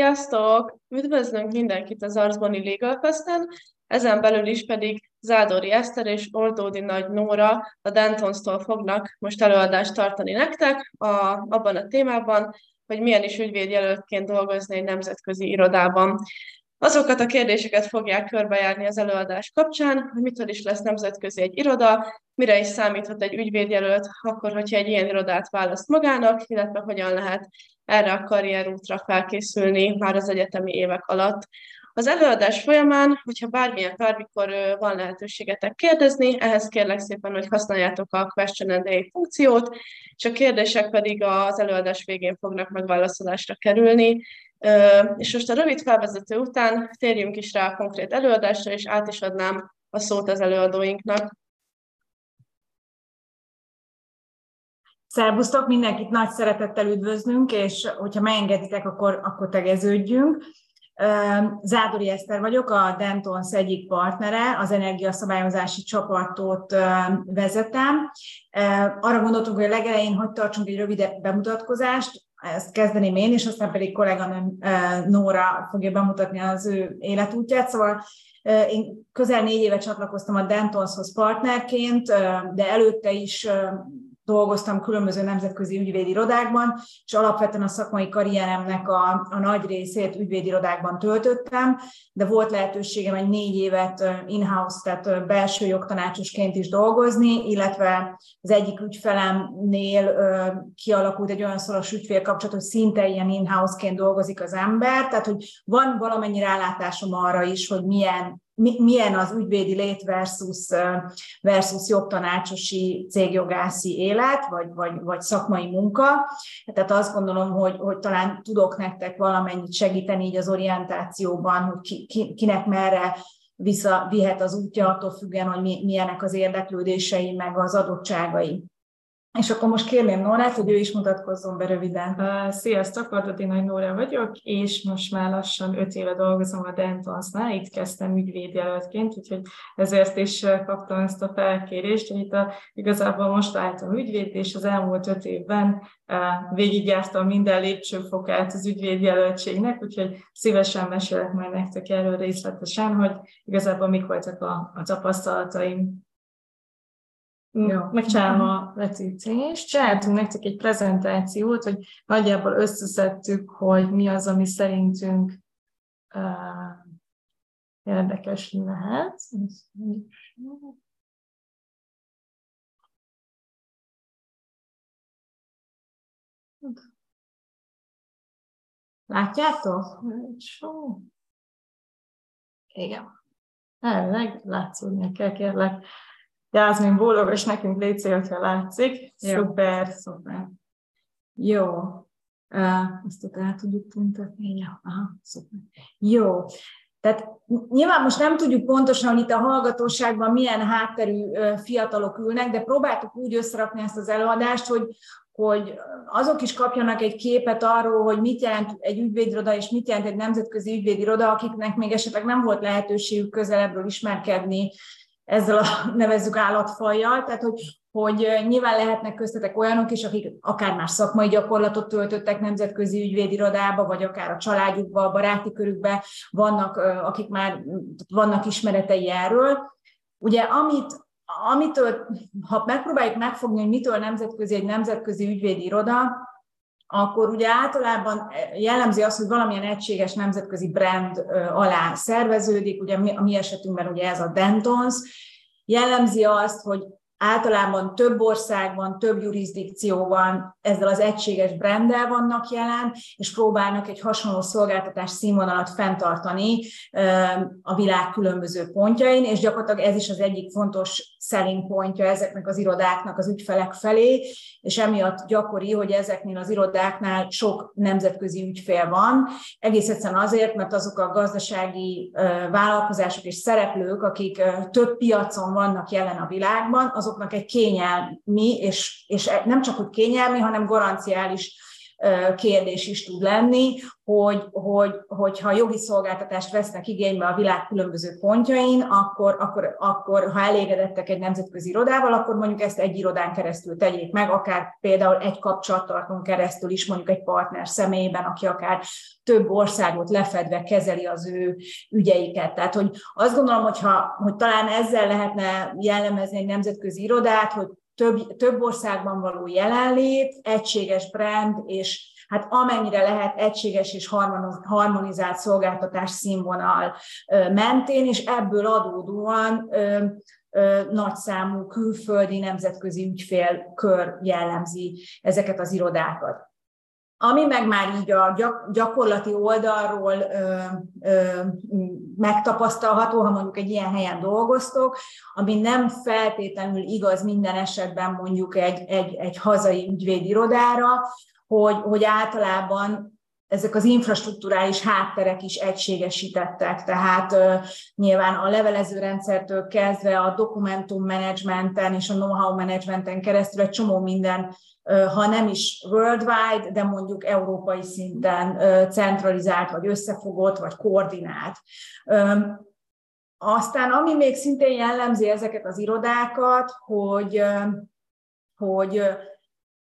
Sziasztok! Üdvözlünk mindenkit az Arzboni Legal Festen, ezen belül is pedig Zádori Eszter és Oldódi Nagy Nóra a Dentonstól fognak most előadást tartani nektek a, abban a témában, hogy milyen is ügyvédjelöltként dolgozni egy nemzetközi irodában. Azokat a kérdéseket fogják körbejárni az előadás kapcsán, hogy mitől is lesz nemzetközi egy iroda, mire is számíthat egy ügyvédjelölt, akkor, hogyha egy ilyen irodát választ magának, illetve hogyan lehet erre a karrierútra felkészülni már az egyetemi évek alatt. Az előadás folyamán, hogyha bármilyen bármikor van lehetőségetek kérdezni, ehhez kérlek szépen, hogy használjátok a Question and A funkciót, és a kérdések pedig az előadás végén fognak megválaszolásra kerülni. És most a rövid felvezető után térjünk is rá a konkrét előadásra, és át is adnám a szót az előadóinknak. Szerbusztok, mindenkit nagy szeretettel üdvözlünk, és hogyha megengeditek, akkor, akkor tegeződjünk. Zádori Eszter vagyok, a Dentons egyik partnere, az energiaszabályozási csapatot vezetem. Arra gondoltunk, hogy a legelején hogy tartsunk egy rövid bemutatkozást, ezt kezdeném én, és aztán pedig kolléganőm Nóra fogja bemutatni az ő életútját. Szóval én közel négy éve csatlakoztam a Dentonshoz partnerként, de előtte is dolgoztam különböző nemzetközi ügyvédi irodákban, és alapvetően a szakmai karrieremnek a, a nagy részét ügyvédi irodákban töltöttem, de volt lehetőségem egy négy évet in-house, tehát belső jogtanácsosként is dolgozni, illetve az egyik ügyfelemnél kialakult egy olyan szoros ügyfélkapcsolat, hogy szinte ilyen in-house-ként dolgozik az ember, tehát hogy van valamennyi rálátásom arra is, hogy milyen milyen az ügyvédi lét versus, versus jogtanácsosi cégjogászi élet, vagy, vagy, vagy szakmai munka. Tehát azt gondolom, hogy, hogy talán tudok nektek valamennyit segíteni így az orientációban, hogy ki, ki, kinek merre vissza vihet az útja, attól függően, hogy milyenek az érdeklődései, meg az adottságai. És akkor most kérném Nórát, hogy ő is mutatkozzon be röviden. Sziasztok, Ardati Nagy Nóra vagyok, és most már lassan öt éve dolgozom a Dentonsnál, itt kezdtem ügyvédjelöltként, úgyhogy ezért is kaptam ezt a felkérést, hogy itt a, igazából most álltam ügyvéd, és az elmúlt öt évben végigjártam minden lépcsőfokát az ügyvédjelöltségnek, úgyhogy szívesen mesélek majd nektek erről részletesen, hogy igazából mik voltak a, a tapasztalataim jó. megcsinálom a vetítés. Csináltunk nektek egy prezentációt, hogy nagyjából összeszedtük, hogy mi az, ami szerintünk uh, érdekes lehet. Látjátok? Igen. Elvileg látszódnia kell, kérlek. Jászmin bólogas nekünk, légy szél, hogyha látszik. Jó. Szuper, szuper. Jó. Uh, azt ott el tudjuk tüntetni. Ja. Aha, szuper. Jó. Tehát nyilván most nem tudjuk pontosan, hogy itt a hallgatóságban milyen hátterű fiatalok ülnek, de próbáltuk úgy összerakni ezt az előadást, hogy, hogy azok is kapjanak egy képet arról, hogy mit jelent egy ügyvédiroda, és mit jelent egy nemzetközi ügyvédiroda, akiknek még esetleg nem volt lehetőségük közelebbről ismerkedni ezzel a nevezzük állatfajjal, tehát hogy, hogy nyilván lehetnek köztetek olyanok is, akik akár már szakmai gyakorlatot töltöttek nemzetközi ügyvédirodába, vagy akár a családjukba, a baráti körükbe. Vannak, akik már vannak ismeretei erről. Ugye amit, amitől, ha megpróbáljuk megfogni, hogy mitől nemzetközi egy nemzetközi ügyvédi iroda, akkor ugye általában jellemzi az, hogy valamilyen egységes nemzetközi brand alá szerveződik, ugye a mi esetünkben ugye ez a Dentons, jellemzi azt, hogy általában több országban, több jurisdikcióban ezzel az egységes brenddel vannak jelen, és próbálnak egy hasonló szolgáltatás színvonalat fenntartani a világ különböző pontjain, és gyakorlatilag ez is az egyik fontos selling pontja ezeknek az irodáknak az ügyfelek felé, és emiatt gyakori, hogy ezeknél az irodáknál sok nemzetközi ügyfél van, egész egyszerűen azért, mert azok a gazdasági vállalkozások és szereplők, akik több piacon vannak jelen a világban, azoknak egy kényelmi, és, és nem csak hogy kényelmi, hanem garanciális kérdés is tud lenni, hogy, hogy, hogyha jogi szolgáltatást vesznek igénybe a világ különböző pontjain, akkor, akkor, akkor ha elégedettek egy nemzetközi irodával, akkor mondjuk ezt egy irodán keresztül tegyék meg, akár például egy kapcsolattartón keresztül is mondjuk egy partner személyében, aki akár több országot lefedve kezeli az ő ügyeiket. Tehát, hogy azt gondolom, hogyha, hogy talán ezzel lehetne jellemezni egy nemzetközi irodát, hogy több, több országban való jelenlét, egységes brand, és hát amennyire lehet egységes és harmonizált szolgáltatás színvonal mentén, és ebből adódóan nagyszámú külföldi nemzetközi ügyfélkör jellemzi ezeket az irodákat. Ami meg már így a gyakorlati oldalról ö, ö, megtapasztalható, ha mondjuk egy ilyen helyen dolgoztok, ami nem feltétlenül igaz minden esetben mondjuk egy, egy, egy hazai ügyvédirodára, hogy, hogy általában ezek az infrastruktúrális hátterek is egységesítettek, tehát uh, nyilván a levelező rendszertől kezdve a dokumentummenedzsmenten és a know-how menedzsmenten keresztül egy csomó minden ha nem is worldwide, de mondjuk európai szinten centralizált, vagy összefogott, vagy koordinált. Aztán ami még szintén jellemzi ezeket az irodákat, hogy, hogy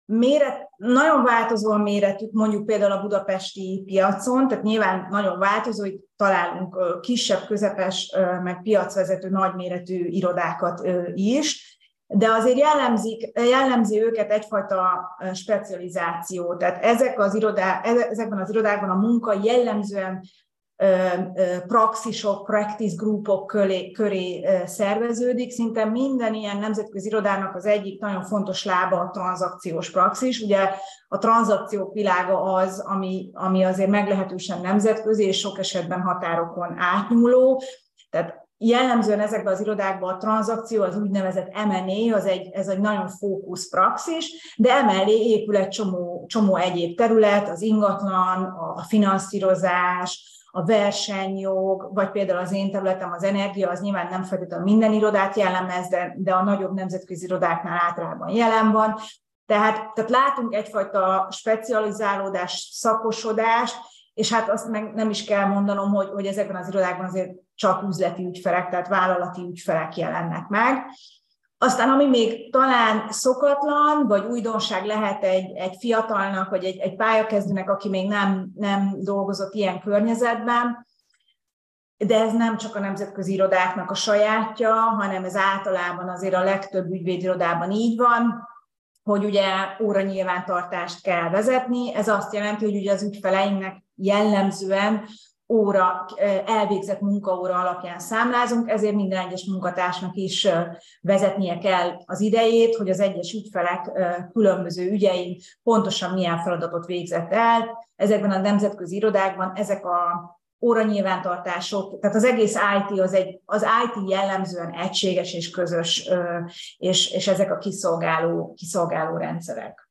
méret, nagyon változó a méretük, mondjuk például a budapesti piacon, tehát nyilván nagyon változó, hogy találunk kisebb, közepes, meg piacvezető nagyméretű irodákat is, de azért jellemzik, jellemzi őket egyfajta specializáció. Tehát ezek az irodá, ezekben az irodákban a munka jellemzően praxisok, practice groupok köré, köré szerveződik. Szinte minden ilyen nemzetközi irodának az egyik nagyon fontos lába a tranzakciós praxis. Ugye a tranzakciók világa az, ami, ami azért meglehetősen nemzetközi, és sok esetben határokon átnyúló. Tehát Jellemzően ezekben az irodákban a tranzakció, az úgynevezett M&A, az egy, ez egy nagyon fókusz praxis, de emellé épül egy csomó, csomó egyéb terület, az ingatlan, a finanszírozás, a versenyjog, vagy például az én területem az energia, az nyilván nem feltétlenül minden irodát jellemez, de, de a nagyobb nemzetközi irodáknál általában jelen van. Tehát, tehát látunk egyfajta specializálódás, szakosodást, és hát azt meg nem is kell mondanom, hogy, hogy ezekben az irodákban azért csak üzleti ügyfelek, tehát vállalati ügyfelek jelennek meg. Aztán ami még talán szokatlan, vagy újdonság lehet egy, egy fiatalnak, vagy egy, egy pályakezdőnek, aki még nem, nem dolgozott ilyen környezetben, de ez nem csak a nemzetközi irodáknak a sajátja, hanem ez általában azért a legtöbb ügyvédirodában így van, hogy ugye óra nyilvántartást kell vezetni. Ez azt jelenti, hogy ugye az ügyfeleinknek jellemzően óra, elvégzett munkaóra alapján számlázunk, ezért minden egyes munkatársnak is vezetnie kell az idejét, hogy az egyes ügyfelek különböző ügyein pontosan milyen feladatot végzett el. Ezekben a nemzetközi irodákban ezek a óra nyilvántartások, tehát az egész IT az, egy, az IT jellemzően egységes és közös, és, és ezek a kiszolgáló, kiszolgáló rendszerek.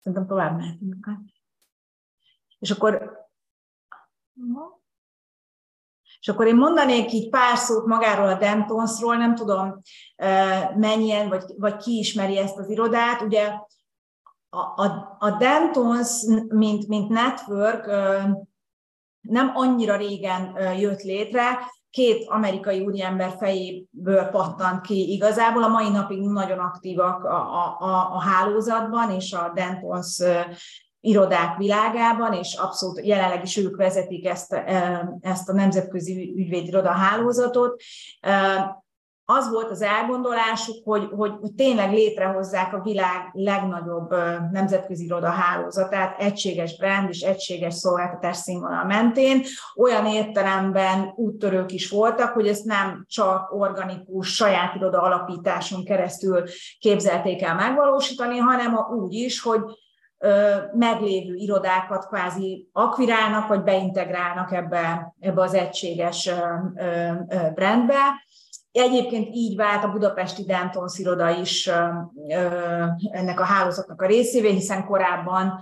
Szerintem tovább mehetünk. És akkor és akkor én mondanék így pár szót magáról a Dentonsról, nem tudom mennyien, vagy, vagy ki ismeri ezt az irodát. Ugye a, a, a Dentons, mint, mint network, nem annyira régen jött létre, két amerikai úriember fejéből pattant ki igazából. A mai napig nagyon aktívak a, a, a, a hálózatban, és a Dentons irodák világában, és abszolút jelenleg is ők vezetik ezt, ezt a nemzetközi ügyvédiroda hálózatot. Az volt az elgondolásuk, hogy, hogy, tényleg létrehozzák a világ legnagyobb nemzetközi iroda hálózatát, egységes brand és egységes szolgáltatás színvonal mentén. Olyan értelemben úttörők is voltak, hogy ezt nem csak organikus, saját iroda alapításon keresztül képzelték el megvalósítani, hanem úgy is, hogy meglévő irodákat kvázi akvirálnak, vagy beintegrálnak ebbe, ebbe az egységes brandbe, Egyébként így vált a budapesti Dentons iroda is ennek a hálózatnak a részévé, hiszen korábban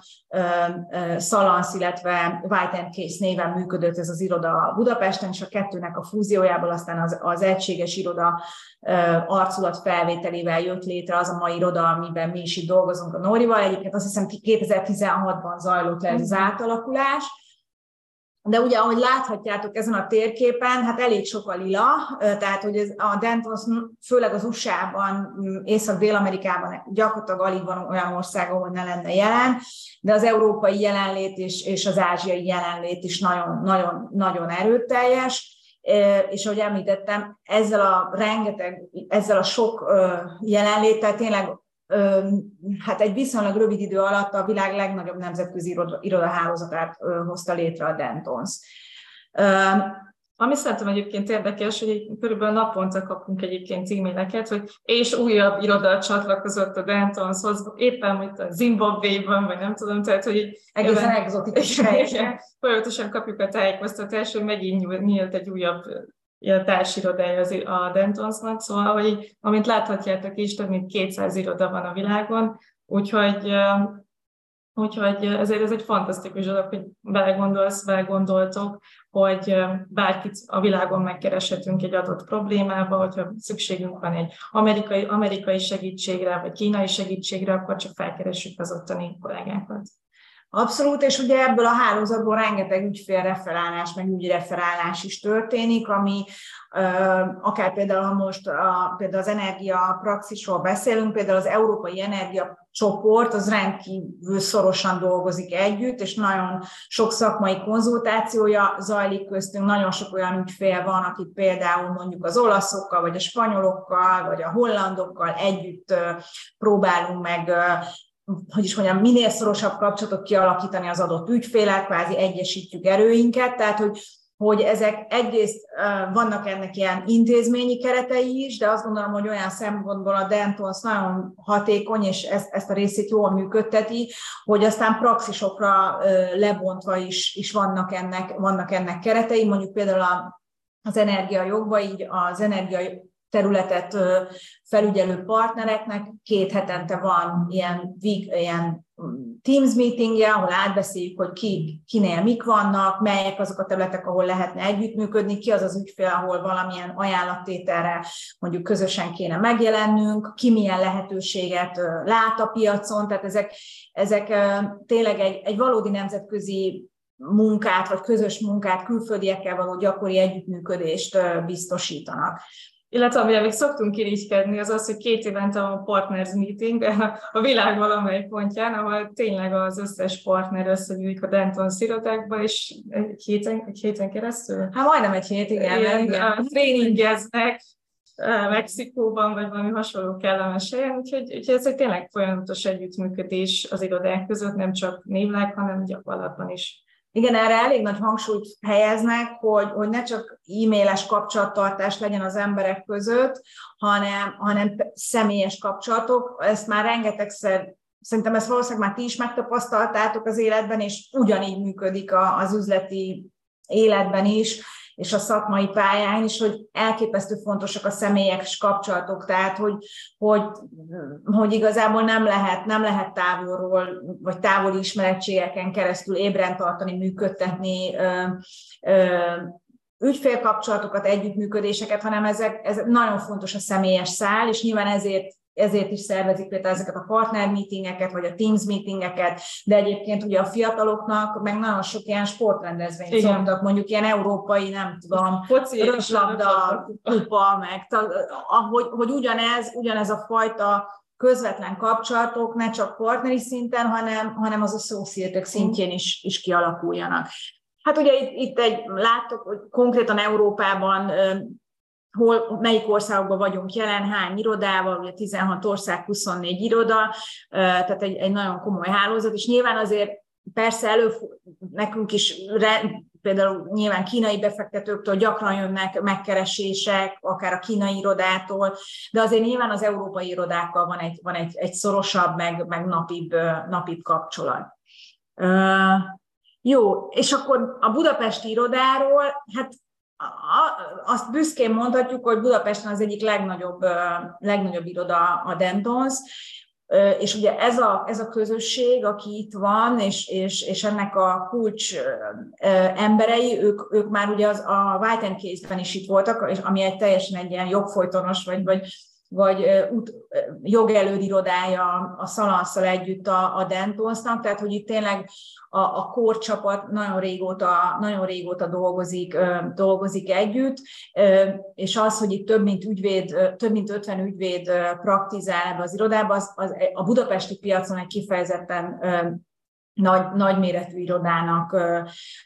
Szalansz, illetve White and Case néven működött ez az iroda Budapesten, és a kettőnek a fúziójából aztán az, az egységes iroda arculat felvételével jött létre az a mai iroda, amiben mi is itt dolgozunk a Nórival. Egyébként azt hiszem 2016-ban zajlott le ez az mhm. átalakulás, de ugye, ahogy láthatjátok ezen a térképen, hát elég sok a lila, tehát hogy ez a Dentons főleg az USA-ban, Észak-Dél-Amerikában gyakorlatilag alig van olyan ország, ahol ne lenne jelen, de az európai jelenlét és, és az ázsiai jelenlét is nagyon, nagyon, nagyon erőteljes. És ahogy említettem, ezzel a rengeteg, ezzel a sok jelenléttel tényleg hát egy viszonylag rövid idő alatt a világ legnagyobb nemzetközi irodahálózatát hozta létre a Dentons. Ami szerintem egyébként érdekes, hogy körülbelül naponta kapunk egyébként e-maileket, hogy és újabb iroda csatlakozott a Dentonshoz, éppen mint a Zimbabwe-ban, vagy nem tudom, tehát hogy egészen egzotikus. Folyamatosan kapjuk a tájékoztatást, hogy megint nyílt egy újabb a társirodája az, a Dentonsnak, szóval, hogy amint láthatjátok is, több mint 200 iroda van a világon, úgyhogy, úgyhogy ezért ez egy fantasztikus dolog, hogy belegondolsz, belegondoltok, hogy bárkit a világon megkereshetünk egy adott problémába, hogyha szükségünk van egy amerikai, amerikai segítségre, vagy kínai segítségre, akkor csak felkeressük az ottani kollégákat. Abszolút, és ugye ebből a hálózatból rengeteg ügyfélreferálás, meg ügyreferálás is történik, ami akár például, ha most a, például az energia praxisról beszélünk, például az Európai Energia csoport az rendkívül szorosan dolgozik együtt, és nagyon sok szakmai konzultációja zajlik köztünk, nagyon sok olyan ügyfél van, akik például mondjuk az olaszokkal, vagy a spanyolokkal, vagy a hollandokkal együtt próbálunk meg hogy is mondjam, minél szorosabb kapcsolatot kialakítani az adott ügyfélel, kvázi egyesítjük erőinket, tehát hogy hogy ezek egyrészt vannak ennek ilyen intézményi keretei is, de azt gondolom, hogy olyan szempontból a Dentons nagyon hatékony, és ezt, ezt a részét jól működteti, hogy aztán praxisokra lebontva is, is vannak, ennek, vannak ennek keretei, mondjuk például a, az energiajogban, így az energia területet felügyelő partnereknek két hetente van ilyen, ilyen Teams meetingje, ahol átbeszéljük, hogy ki, kinél mik vannak, melyek azok a területek, ahol lehetne együttműködni, ki az az ügyfél, ahol valamilyen ajánlattételre mondjuk közösen kéne megjelennünk, ki milyen lehetőséget lát a piacon, tehát ezek, ezek tényleg egy, egy valódi nemzetközi munkát, vagy közös munkát, külföldiekkel való gyakori együttműködést biztosítanak. Illetve amivel még szoktunk irigykedni, az az, hogy két évente van a partners meeting a világ valamelyik pontján, ahol tényleg az összes partner összegyűjtik a Denton szirodákba, és egy héten, egy héten keresztül? Hát majdnem egy hét, igen. igen. Tréningeznek, Mexikóban, vagy valami hasonló kellemes helyen, úgyhogy, úgyhogy ez egy tényleg folyamatos együttműködés az irodák között, nem csak névleg, hanem gyakorlatban is. Igen, erre elég nagy hangsúlyt helyeznek, hogy, hogy ne csak e-mailes kapcsolattartás legyen az emberek között, hanem, hanem személyes kapcsolatok. Ezt már rengetegszer, szerintem ezt valószínűleg már ti is megtapasztaltátok az életben, és ugyanígy működik az üzleti életben is és a szakmai pályán is, hogy elképesztő fontosak a személyes kapcsolatok, tehát hogy, hogy, hogy igazából nem lehet, nem lehet távolról, vagy távoli ismerettségeken keresztül ébren tartani, működtetni ö, ö, ügyfélkapcsolatokat, együttműködéseket, hanem ezek, ez nagyon fontos a személyes szál, és nyilván ezért ezért is szervezik például ezeket a partner meetingeket, vagy a Teams meetingeket, de egyébként ugye a fiataloknak meg nagyon sok ilyen sportrendezvényt Igen. szoktak, mondjuk ilyen európai, nem tudom, röslabda, kupa, meg, hogy, hogy ugyanez, ugyanez a fajta közvetlen kapcsolatok ne csak partneri szinten, hanem, hanem az associatek szintjén is, is kialakuljanak. Hát ugye itt, itt egy, láttok, hogy konkrétan Európában hol, melyik országokban vagyunk jelen, hány irodával, ugye 16 ország, 24 iroda, tehát egy, egy nagyon komoly hálózat, és nyilván azért persze elő, nekünk is re, például nyilván kínai befektetőktől gyakran jönnek megkeresések, akár a kínai irodától, de azért nyilván az európai irodákkal van egy, van egy, egy szorosabb, meg, meg napibb, napibb kapcsolat. Jó, és akkor a budapesti irodáról, hát azt büszkén mondhatjuk, hogy Budapesten az egyik legnagyobb, legnagyobb iroda a Dentons, és ugye ez a, ez a közösség, aki itt van, és, és, és ennek a kulcs emberei, ők, ők már ugye az, a White is itt voltak, és ami egy teljesen egy ilyen jogfolytonos, vagy, vagy vagy út, jogelődirodája a Szalanszal együtt a, a Dentonsnak, tehát hogy itt tényleg a, a kórcsapat nagyon régóta, nagyon régóta dolgozik, dolgozik együtt, és az, hogy itt több mint, ügyvéd, több mint 50 ügyvéd praktizál ebbe az irodába, az, az a budapesti piacon egy kifejezetten nagy, nagyméretű irodának ö,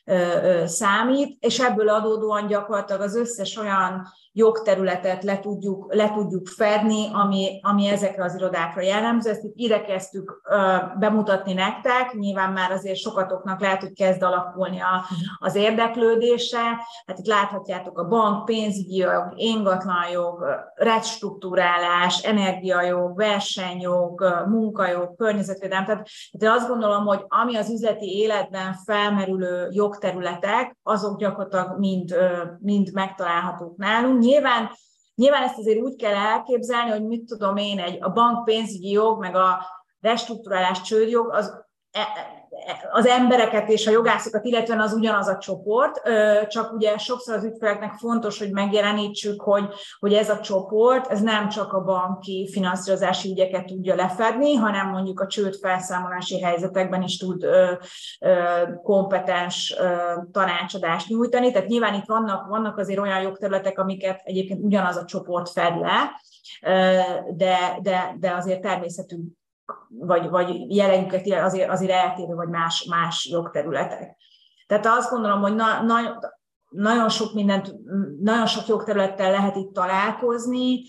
ö, számít, és ebből adódóan gyakorlatilag az összes olyan jogterületet le tudjuk, le tudjuk fedni, ami, ami ezekre az irodákra jellemző. Ezt itt ide kezdtük ö, bemutatni nektek, nyilván már azért sokatoknak lehet, hogy kezd alakulni a, az érdeklődése. Hát itt láthatjátok a bank, pénzügyi jog, ingatlanjog, restruktúrálás, energiajog, versenyjog, munkajog, környezetvédelem. Tehát, tehát azt gondolom, hogy ami az üzleti életben felmerülő jogterületek, azok gyakorlatilag mind, mind megtalálhatók nálunk. Nyilván, nyilván ezt azért úgy kell elképzelni, hogy mit tudom én, egy, a bank pénzügyi jog, meg a restruktúrálás csődjog, az az embereket és a jogászokat, illetően az ugyanaz a csoport, csak ugye sokszor az ügyfeleknek fontos, hogy megjelenítsük, hogy, hogy ez a csoport, ez nem csak a banki finanszírozási ügyeket tudja lefedni, hanem mondjuk a csőd felszámolási helyzetekben is tud kompetens tanácsadást nyújtani. Tehát nyilván itt vannak, vannak azért olyan jogterületek, amiket egyébként ugyanaz a csoport fed le, de, de, de azért természetű vagy, vagy jelenjüket azért, azért eltérő, vagy más, más jogterületek. Tehát azt gondolom, hogy na, na, nagyon sok mindent, nagyon sok jogterülettel lehet itt találkozni,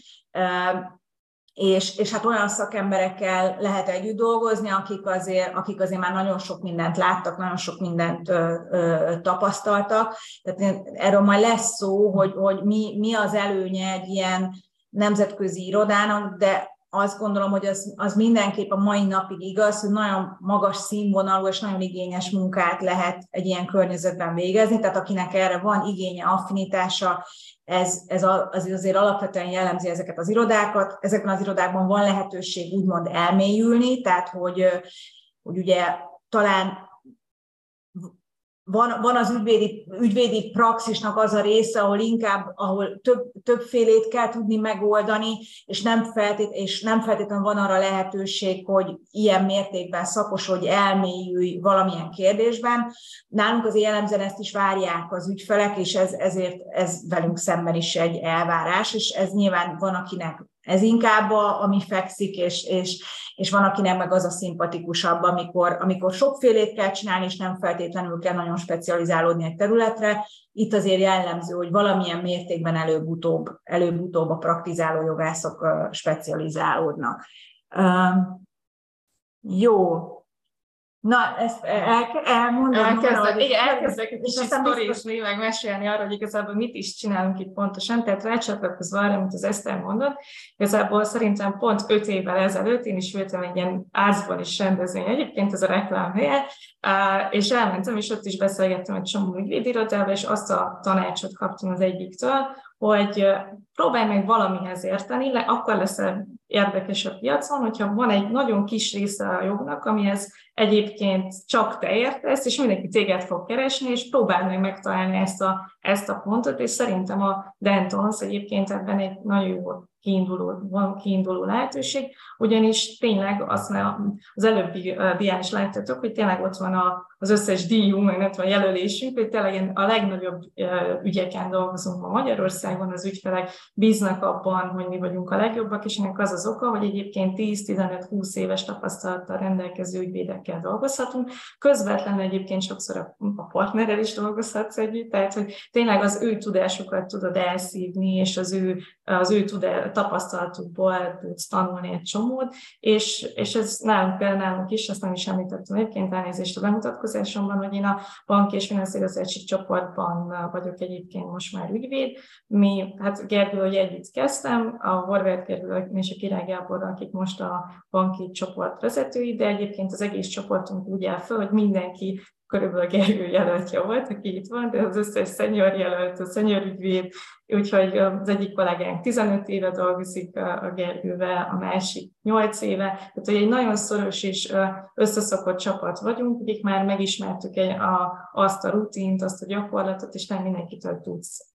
és, és hát olyan szakemberekkel lehet együtt dolgozni, akik azért, akik azért már nagyon sok mindent láttak, nagyon sok mindent ö, ö, tapasztaltak. Tehát erről majd lesz szó, hogy, hogy mi, mi az előnye egy ilyen nemzetközi irodának, de azt gondolom, hogy az, az mindenképp a mai napig igaz, hogy nagyon magas színvonalú és nagyon igényes munkát lehet egy ilyen környezetben végezni, tehát akinek erre van igénye, affinitása, ez, ez az azért alapvetően jellemzi ezeket az irodákat. Ezekben az irodákban van lehetőség úgymond elmélyülni, tehát hogy, hogy ugye talán van, van az ügyvédi, ügyvédi praxisnak az a része, ahol inkább, ahol több, többfélét kell tudni megoldani, és nem, feltét, és nem feltétlenül van arra lehetőség, hogy ilyen mértékben szakosodj, elmélyülj valamilyen kérdésben. Nálunk az jellemzően ezt is várják az ügyfelek, és ez, ezért ez velünk szemben is egy elvárás, és ez nyilván van, akinek ez inkább a, ami fekszik, és, és, és van, akinek meg az a szimpatikusabb, amikor, amikor sokfélét kell csinálni, és nem feltétlenül kell nagyon specializálódni egy területre. Itt azért jellemző, hogy valamilyen mértékben előbb-utóbb, előbb-utóbb a praktizáló jogászok specializálódnak. Jó, Na, ezt el, elmondom. Elkezdek, igen, elkezdek egy kicsit sztorisni, meg mesélni arra, hogy igazából mit is csinálunk itt pontosan. Tehát rácsatlakozva arra, amit az Eszter mondott, igazából szerintem pont öt évvel ezelőtt én is ültem egy ilyen ázban is rendezvény, egyébként ez a reklám helye, és elmentem, és ott is beszélgettem egy csomó ügyvédirodával, és azt a tanácsot kaptam az egyiktől, hogy próbálj meg valamihez érteni, le, akkor leszel érdekes a piacon, hogyha van egy nagyon kis része a jognak, amihez egyébként csak te értesz, és mindenki téged fog keresni, és próbáld meg megtalálni ezt a, ezt a pontot, és szerintem a Dentons egyébként ebben egy nagyon jó kiinduló, van kiinduló lehetőség, ugyanis tényleg azt az előbbi dián is hogy tényleg ott van a, az összes díjunk, meg ott van jelölésünk, hogy a legnagyobb ügyeken dolgozunk ma Magyarországon, az ügyfelek bíznak abban, hogy mi vagyunk a legjobbak, és ennek az az oka, hogy egyébként 10-15-20 éves tapasztalattal rendelkező ügyvédekkel dolgozhatunk. Közvetlenül egyébként sokszor a partnerrel is dolgozhatsz együtt, tehát hogy tényleg az ő tudásukat tudod elszívni, és az ő, az ő tudás, tapasztalatukból tudsz tanulni egy csomót, és, és ez nálunk például nálunk is, azt nem is említettem egyébként elnézést a bemutatkozásomban, hogy én a banki és finanszírozási csoportban vagyok egyébként most már ügyvéd. Mi, hát Gergő, hogy együtt kezdtem, a Horváth Gergő és a Király Gábor, akik most a banki csoport vezetői, de egyébként az egész csoportunk úgy áll föl, hogy mindenki körülbelül Gergő jelöltje volt, aki itt van, de az összes szenyor jelölt, a szenyor ügyvéd, úgyhogy az egyik kollégánk 15 éve dolgozik a Gergővel, a másik 8 éve, tehát hogy egy nagyon szoros és összeszokott csapat vagyunk, akik már megismertük egy, a, azt a rutint, azt a gyakorlatot, és nem mindenkitől tudsz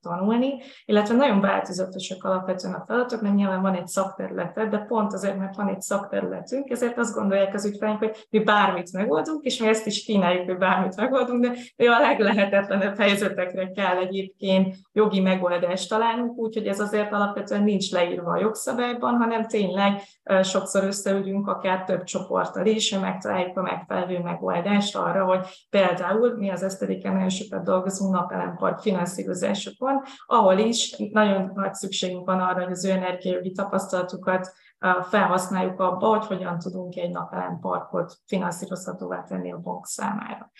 tanulni, illetve nagyon változatosak alapvetően a feladatok, mert nyilván van egy szakterületed, de pont azért, mert van egy szakterületünk, ezért azt gondolják az ügyfeleink, hogy mi bármit megoldunk, és mi ezt is kínáljuk, hogy bármit megoldunk, de a leglehetetlenebb helyzetekre kell egyébként jogi megoldást találnunk, úgyhogy ez azért alapvetően nincs leírva a jogszabályban, hanem tényleg sokszor összeülünk akár több csoporttal is, megtaláljuk a megfelelő megoldást arra, hogy például mi az esztediken nagyon sokat dolgozunk napelempark finanszírozásokon, ahol is nagyon nagy szükségünk van arra, hogy az ő energiajogi tapasztalatukat felhasználjuk abba, hogy hogyan tudunk egy napelemparkot finanszírozhatóvá tenni a bank számára.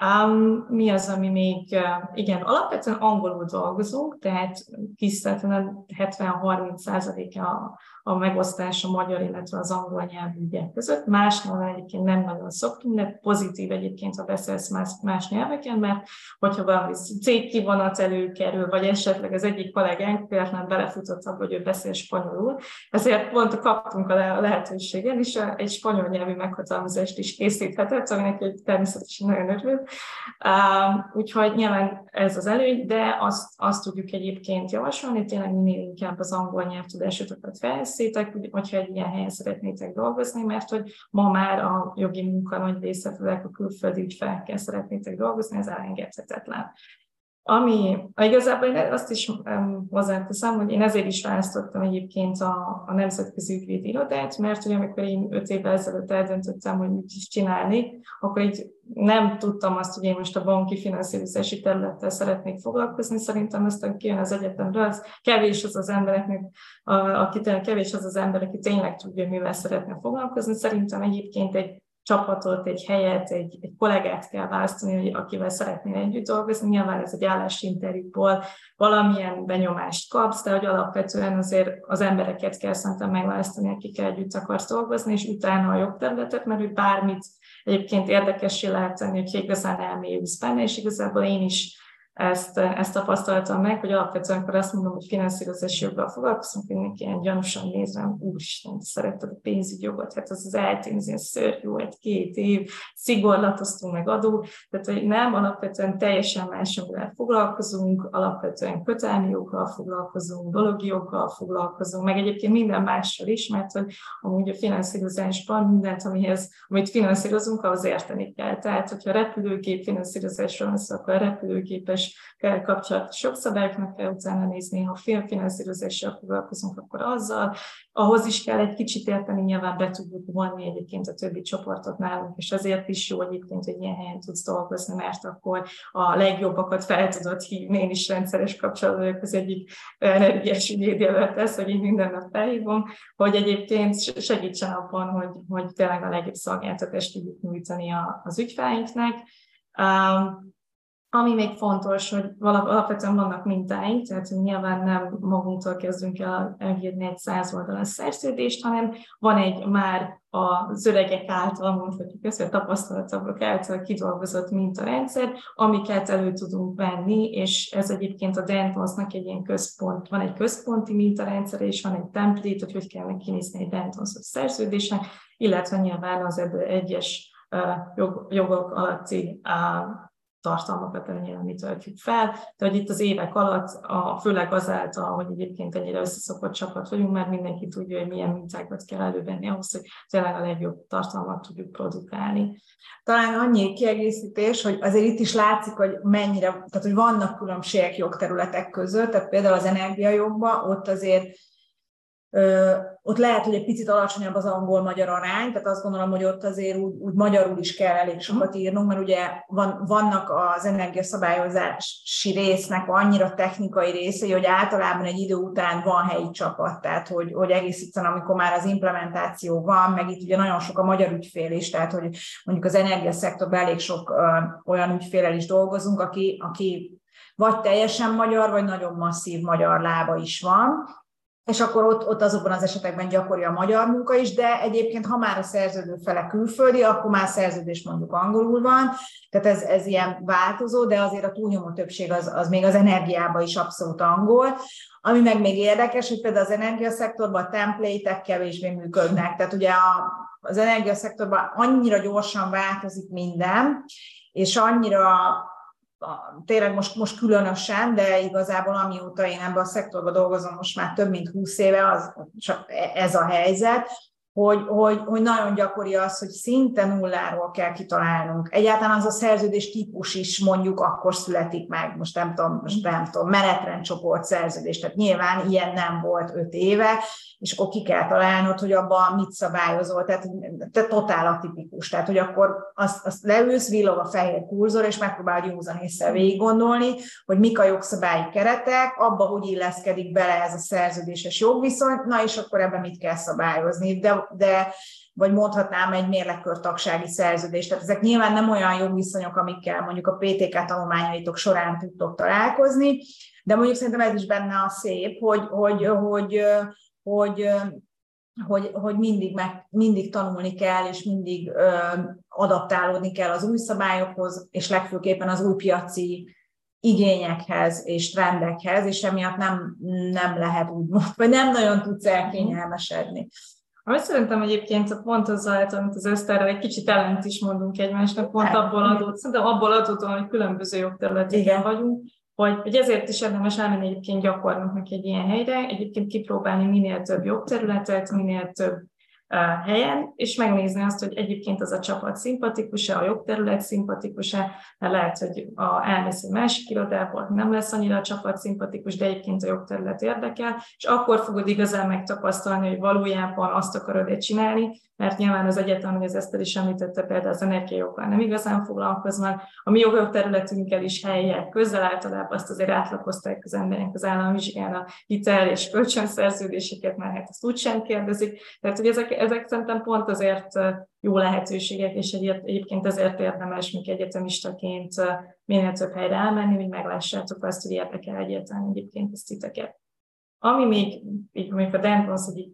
Um, mi az, ami még, uh, igen, alapvetően angolul dolgozunk, tehát tisztelten 70-30 a a megosztás a magyar, illetve az angol nyelvű ügyek között. Másnál egyébként nem nagyon szoktunk, de pozitív egyébként, ha beszélsz más, más nyelveken, mert hogyha valami cégkivonat előkerül, vagy esetleg az egyik kollégánk például belefutott abba, hogy ő beszél spanyolul, ezért pont kaptunk a lehetőségen, és egy spanyol nyelvű meghatalmazást is készíthetett, aminek egy természetesen nagyon örül. Úgyhogy nyilván ez az előny, de azt, azt tudjuk egyébként javasolni, tényleg minél inkább az angol nyelvtudásokat felsz, készítek, hogyha egy ilyen helyen szeretnétek dolgozni, mert hogy ma már a jogi munka nagy része, főleg a külföldi ügyfelekkel szeretnétek dolgozni, ez elengedhetetlen. Ami igazából én azt is hozzáteszem, hogy én ezért is választottam egyébként a, a Nemzetközi Ügyvéd Irodát, mert hogy amikor én öt évvel ezelőtt eldöntöttem, hogy mit is csinálni, akkor így nem tudtam azt, hogy én most a banki finanszírozási területtel szeretnék foglalkozni. Szerintem aztán kijön az egyetemről, az kevés az az embereknek, aki kevés az az ember, aki tényleg tudja, mivel szeretne foglalkozni. Szerintem egyébként egy csapatot, egy helyet, egy, egy kollégát kell választani, hogy akivel szeretnél együtt dolgozni. Nyilván ez egy állásinterjúból valamilyen benyomást kapsz, de hogy alapvetően azért az embereket kell szerintem megválasztani, akikkel együtt akarsz dolgozni, és utána a jogterületet, mert hogy bármit egyébként érdekessé lehet tenni, hogy igazán elmélyülsz benne, és igazából én is ezt, ezt tapasztaltam meg, hogy alapvetően, amikor azt mondom, hogy finanszírozási joggal foglalkozunk, mindenki ilyen gyanúsan néz úristen, szeretted a pénzügyi jogot, hát az az eltűnz, ilyen szörnyű volt, két év, szigorlatoztunk meg adó, tehát hogy nem, alapvetően teljesen más, amivel foglalkozunk, alapvetően kötelmi joggal foglalkozunk, dologi joggal foglalkozunk, meg egyébként minden mással is, mert hogy amúgy a finanszírozásban mindent, amihez, amit finanszírozunk, ahhoz érteni kell. Tehát, hogyha repülőgép finanszírozásról van szó, akkor a repülőgépes kell kapcsolatos jogszabályoknak kell utána nézni, ha filmfinanszírozással foglalkozunk, akkor azzal. Ahhoz is kell egy kicsit érteni, nyilván be tudjuk vonni egyébként a többi csoportot nálunk, és azért is jó egyébként, hogy ilyen helyen tudsz dolgozni, mert akkor a legjobbakat fel tudod hívni. Én is rendszeres kapcsolatban vagyok az egyik energiás ügyvédjelölt ez, hogy én minden nap felhívom, hogy egyébként segítsen abban, hogy, hogy tényleg a legjobb szolgáltatást tudjuk nyújtani az ügyfeleinknek. Um, ami még fontos, hogy alapvetően vannak mintáink, tehát hogy nyilván nem magunktól kezdünk el elírni egy száz oldalas szerződést, hanem van egy már az öregek által, mondhatjuk ezt, a tapasztalatabbak által kidolgozott mintarendszer, amiket elő tudunk venni, és ez egyébként a Dentonsnak egy ilyen központ, van egy központi mintarendszer, és van egy template, hogy hogy kell kinézni egy Dentonsos szerződésnek, illetve nyilván az egyes jogok alatti tartalmakat ennyire mi töltjük fel, de hogy itt az évek alatt, a, főleg azáltal, hogy egyébként ennyire összeszokott csapat vagyunk, mert mindenki tudja, hogy milyen mintákat kell elővenni ahhoz, hogy tényleg a legjobb tartalmat tudjuk produkálni. Talán annyi kiegészítés, hogy azért itt is látszik, hogy mennyire, tehát hogy vannak különbségek jogterületek között, tehát például az energiajogban ott azért ott lehet, hogy egy picit alacsonyabb az angol-magyar arány, tehát azt gondolom, hogy ott azért úgy, úgy magyarul is kell elég sokat írnunk, mert ugye van, vannak az energiaszabályozási résznek annyira technikai részei, hogy általában egy idő után van helyi csapat, tehát hogy, hogy egész egyszerűen, amikor már az implementáció van, meg itt ugye nagyon sok a magyar ügyfél is, tehát hogy mondjuk az energiaszektorban elég sok olyan ügyfélel is dolgozunk, aki, aki vagy teljesen magyar, vagy nagyon masszív magyar lába is van, és akkor ott, ott azokban az esetekben gyakori a magyar munka is, de egyébként, ha már a szerződő fele külföldi, akkor már szerződés mondjuk angolul van, tehát ez, ez ilyen változó, de azért a túlnyomó többség az, az még az energiában is abszolút angol. Ami meg még érdekes, hogy például az energiaszektorban a template kevésbé működnek, tehát ugye a, az energiaszektorban annyira gyorsan változik minden, és annyira tényleg most, most különösen, de igazából amióta én ebben a szektorban dolgozom, most már több mint 20 éve az, csak ez a helyzet, hogy, hogy, hogy nagyon gyakori az, hogy szinte nulláról kell kitalálnunk. Egyáltalán az a szerződés típus is mondjuk akkor születik meg, most nem tudom, most nem tudom, menetrendcsoport szerződés, tehát nyilván ilyen nem volt öt éve, és akkor ki kell találnod, hogy abban mit szabályozol, tehát te totál atipikus, tehát hogy akkor azt, azt leülsz, villog a fehér kurzor, és megpróbálod józan észre végig gondolni, hogy mik a jogszabályi keretek, abba hogy illeszkedik bele ez a szerződéses jogviszony, na és akkor ebben mit kell szabályozni, de, de vagy mondhatnám egy mérlekkörtagsági szerződést. Tehát ezek nyilván nem olyan jogviszonyok, amikkel mondjuk a PTK tanulmányaitok során tudtok találkozni, de mondjuk szerintem ez is benne a szép, hogy, hogy, hogy, hogy, hogy, hogy mindig, meg, mindig tanulni kell, és mindig ö, adaptálódni kell az új szabályokhoz, és legfőképpen az új piaci igényekhez és trendekhez, és emiatt nem, nem lehet úgy vagy nem nagyon tudsz elkényelmesedni. Amit szerintem egyébként pont által, amit az Eszterrel egy kicsit ellent is mondunk egymásnak, pont abból adódóan, szerintem abból adódóan, hogy különböző jogterületeken vagyunk, hogy, hogy ezért is érdemes elmenni egyébként gyakornoknak egy ilyen helyre, egyébként kipróbálni minél több jogterületet, minél több helyen, és megnézni azt, hogy egyébként az a csapat szimpatikus-e, a jogterület szimpatikus-e, mert lehet, hogy a, elmész egy másik irodából, nem lesz annyira a csapat szimpatikus, de egyébként a jogterület érdekel, és akkor fogod igazán megtapasztalni, hogy valójában azt akarod-e csinálni, mert nyilván az egyetem, hogy az Eszter is említette, például az energiajokkal nem igazán foglalkoznak, a mi jogterületünkkel is helyek közel általában azt azért átlapozták az emberek az államvizsgán a hitel és kölcsönszerződéseket, mert hát ezt úgysem kérdezik. Tehát, hogy ezek, ezek szerintem pont azért jó lehetőségek, és egyébként ezért érdemes, mint egyetemistaként minél több helyre elmenni, hogy meglássátok azt, hogy érdekel egyáltalán egyébként ezt titeket. Ami még, így mondjuk a Dentons, egy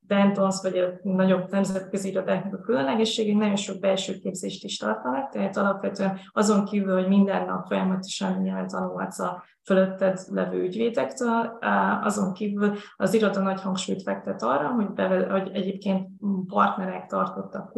Dentons vagy a nagyobb nemzetközi irodáknak a különlegessége, nagyon sok belső képzést is tartanak, tehát alapvetően azon kívül, hogy minden nap folyamatosan nyilván tanulhatsz a fölötted levő ügyvédektől. Azon kívül az iroda nagy hangsúlyt fektet arra, hogy, be, hogy egyébként partnerek tartottak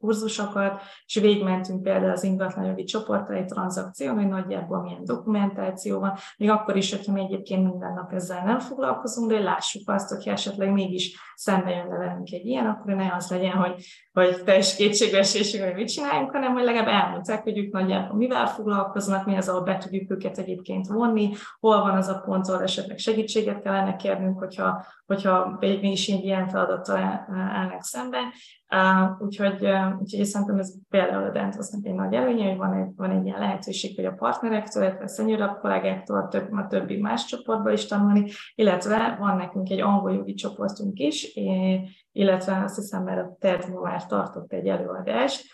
kurzusokat, és végmentünk például az ingatlanjogi csoportai tranzakción, hogy nagyjából milyen dokumentáció van, még akkor is, hogyha mi egyébként minden nap ezzel nem foglalkozunk, de lássuk azt, hogy esetleg mégis szembe jön velünk egy ilyen, akkor ne az legyen, hogy, hogy teljes kétségbeesésünk, hogy mit csináljunk, hanem hogy legalább elmondták, hogy ők nagyjából mivel foglalkoznak, mi az, ahol be tudjuk őket egyébként vonni, hol van az a pont, ahol esetleg segítséget kellene kérnünk, hogyha, hogyha mi is ilyen feladattal állnak szemben. Uh, úgyhogy, uh, úgyhogy szerintem ez például a Dentosnak egy nagy előnye, hogy van egy, van egy ilyen lehetőség, hogy a partnerektől, illetve a szenyorabb kollégáktól, több, a többi más csoportba is tanulni, illetve van nekünk egy angol jogi csoportunk is, illetve azt hiszem, mert a TED már tartott egy előadást,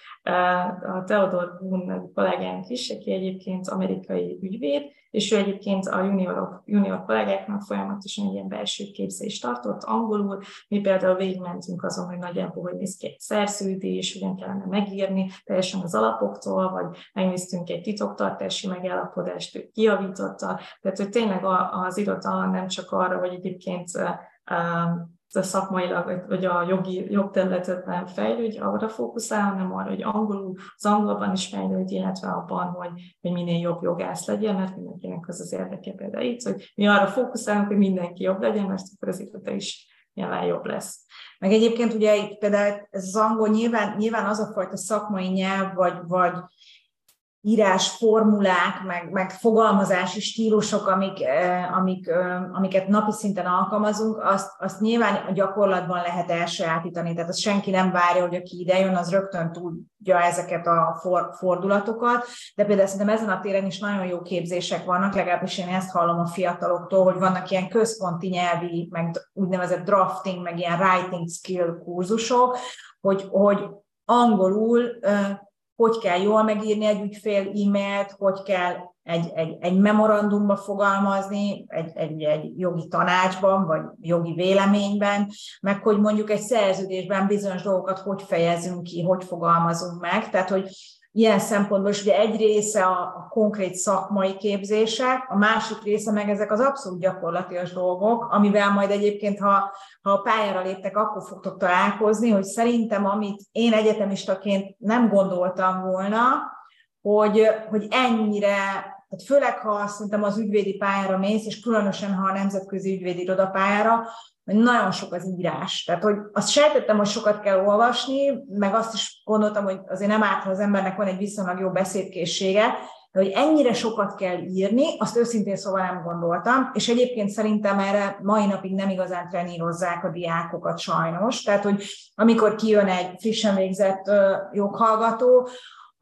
a Theodor Kuhn kollégánk is, aki egyébként amerikai ügyvéd, és ő egyébként a junior, junior kollégáknak folyamatosan ilyen belső képzést tartott angolul. Mi például végigmentünk azon, hogy nagyjából hogy néz ki egy szerződés, hogyan kellene megírni, teljesen az alapoktól, vagy megnéztünk egy titoktartási megállapodást, ő kiavította. Tehát, hogy tényleg az iroda nem csak arra, hogy egyébként a szakmailag, vagy a jogi jogterületetben fejlődj, arra fókuszál, hanem arra, hogy angolul, az angolban is fejlődj, illetve abban, hogy, hogy minél jobb jogász legyen, mert mindenkinek az az érdeke például itt, hogy mi arra fókuszálunk, hogy mindenki jobb legyen, mert akkor az iroda is nyilván jobb lesz. Meg egyébként ugye itt például ez az angol nyilván, nyilván az a fajta szakmai nyelv, vagy, vagy írásformulák, meg, meg fogalmazási stílusok, amik, amik, amiket napi szinten alkalmazunk, azt, azt nyilván a gyakorlatban lehet elsajátítani. Tehát azt senki nem várja, hogy aki ide jön, az rögtön tudja ezeket a for, fordulatokat. De például szerintem ezen a téren is nagyon jó képzések vannak, legalábbis én ezt hallom a fiataloktól, hogy vannak ilyen központi nyelvi, meg úgynevezett drafting, meg ilyen writing skill kurzusok, hogy, hogy angolul hogy kell jól megírni egy ügyfél e-mailt, hogy kell egy, egy, egy memorandumba fogalmazni, egy, egy, egy jogi tanácsban, vagy jogi véleményben, meg hogy mondjuk egy szerződésben bizonyos dolgokat hogy fejezünk ki, hogy fogalmazunk meg. Tehát, hogy ilyen szempontból is ugye egy része a, a konkrét szakmai képzések, a másik része meg ezek az abszolút gyakorlatias dolgok, amivel majd egyébként, ha, ha a pályára léptek, akkor fogtok találkozni, hogy szerintem, amit én egyetemistaként nem gondoltam volna, hogy, hogy ennyire, tehát főleg ha szerintem az ügyvédi pályára mész, és különösen ha a nemzetközi ügyvédi irodapályára, hogy nagyon sok az írás. Tehát, hogy azt sejtettem, hogy sokat kell olvasni, meg azt is gondoltam, hogy azért nem árt, az embernek van egy viszonylag jó beszédkészsége, de hogy ennyire sokat kell írni, azt őszintén szóval nem gondoltam, és egyébként szerintem erre mai napig nem igazán trenírozzák a diákokat sajnos. Tehát, hogy amikor kijön egy frissen végzett joghallgató,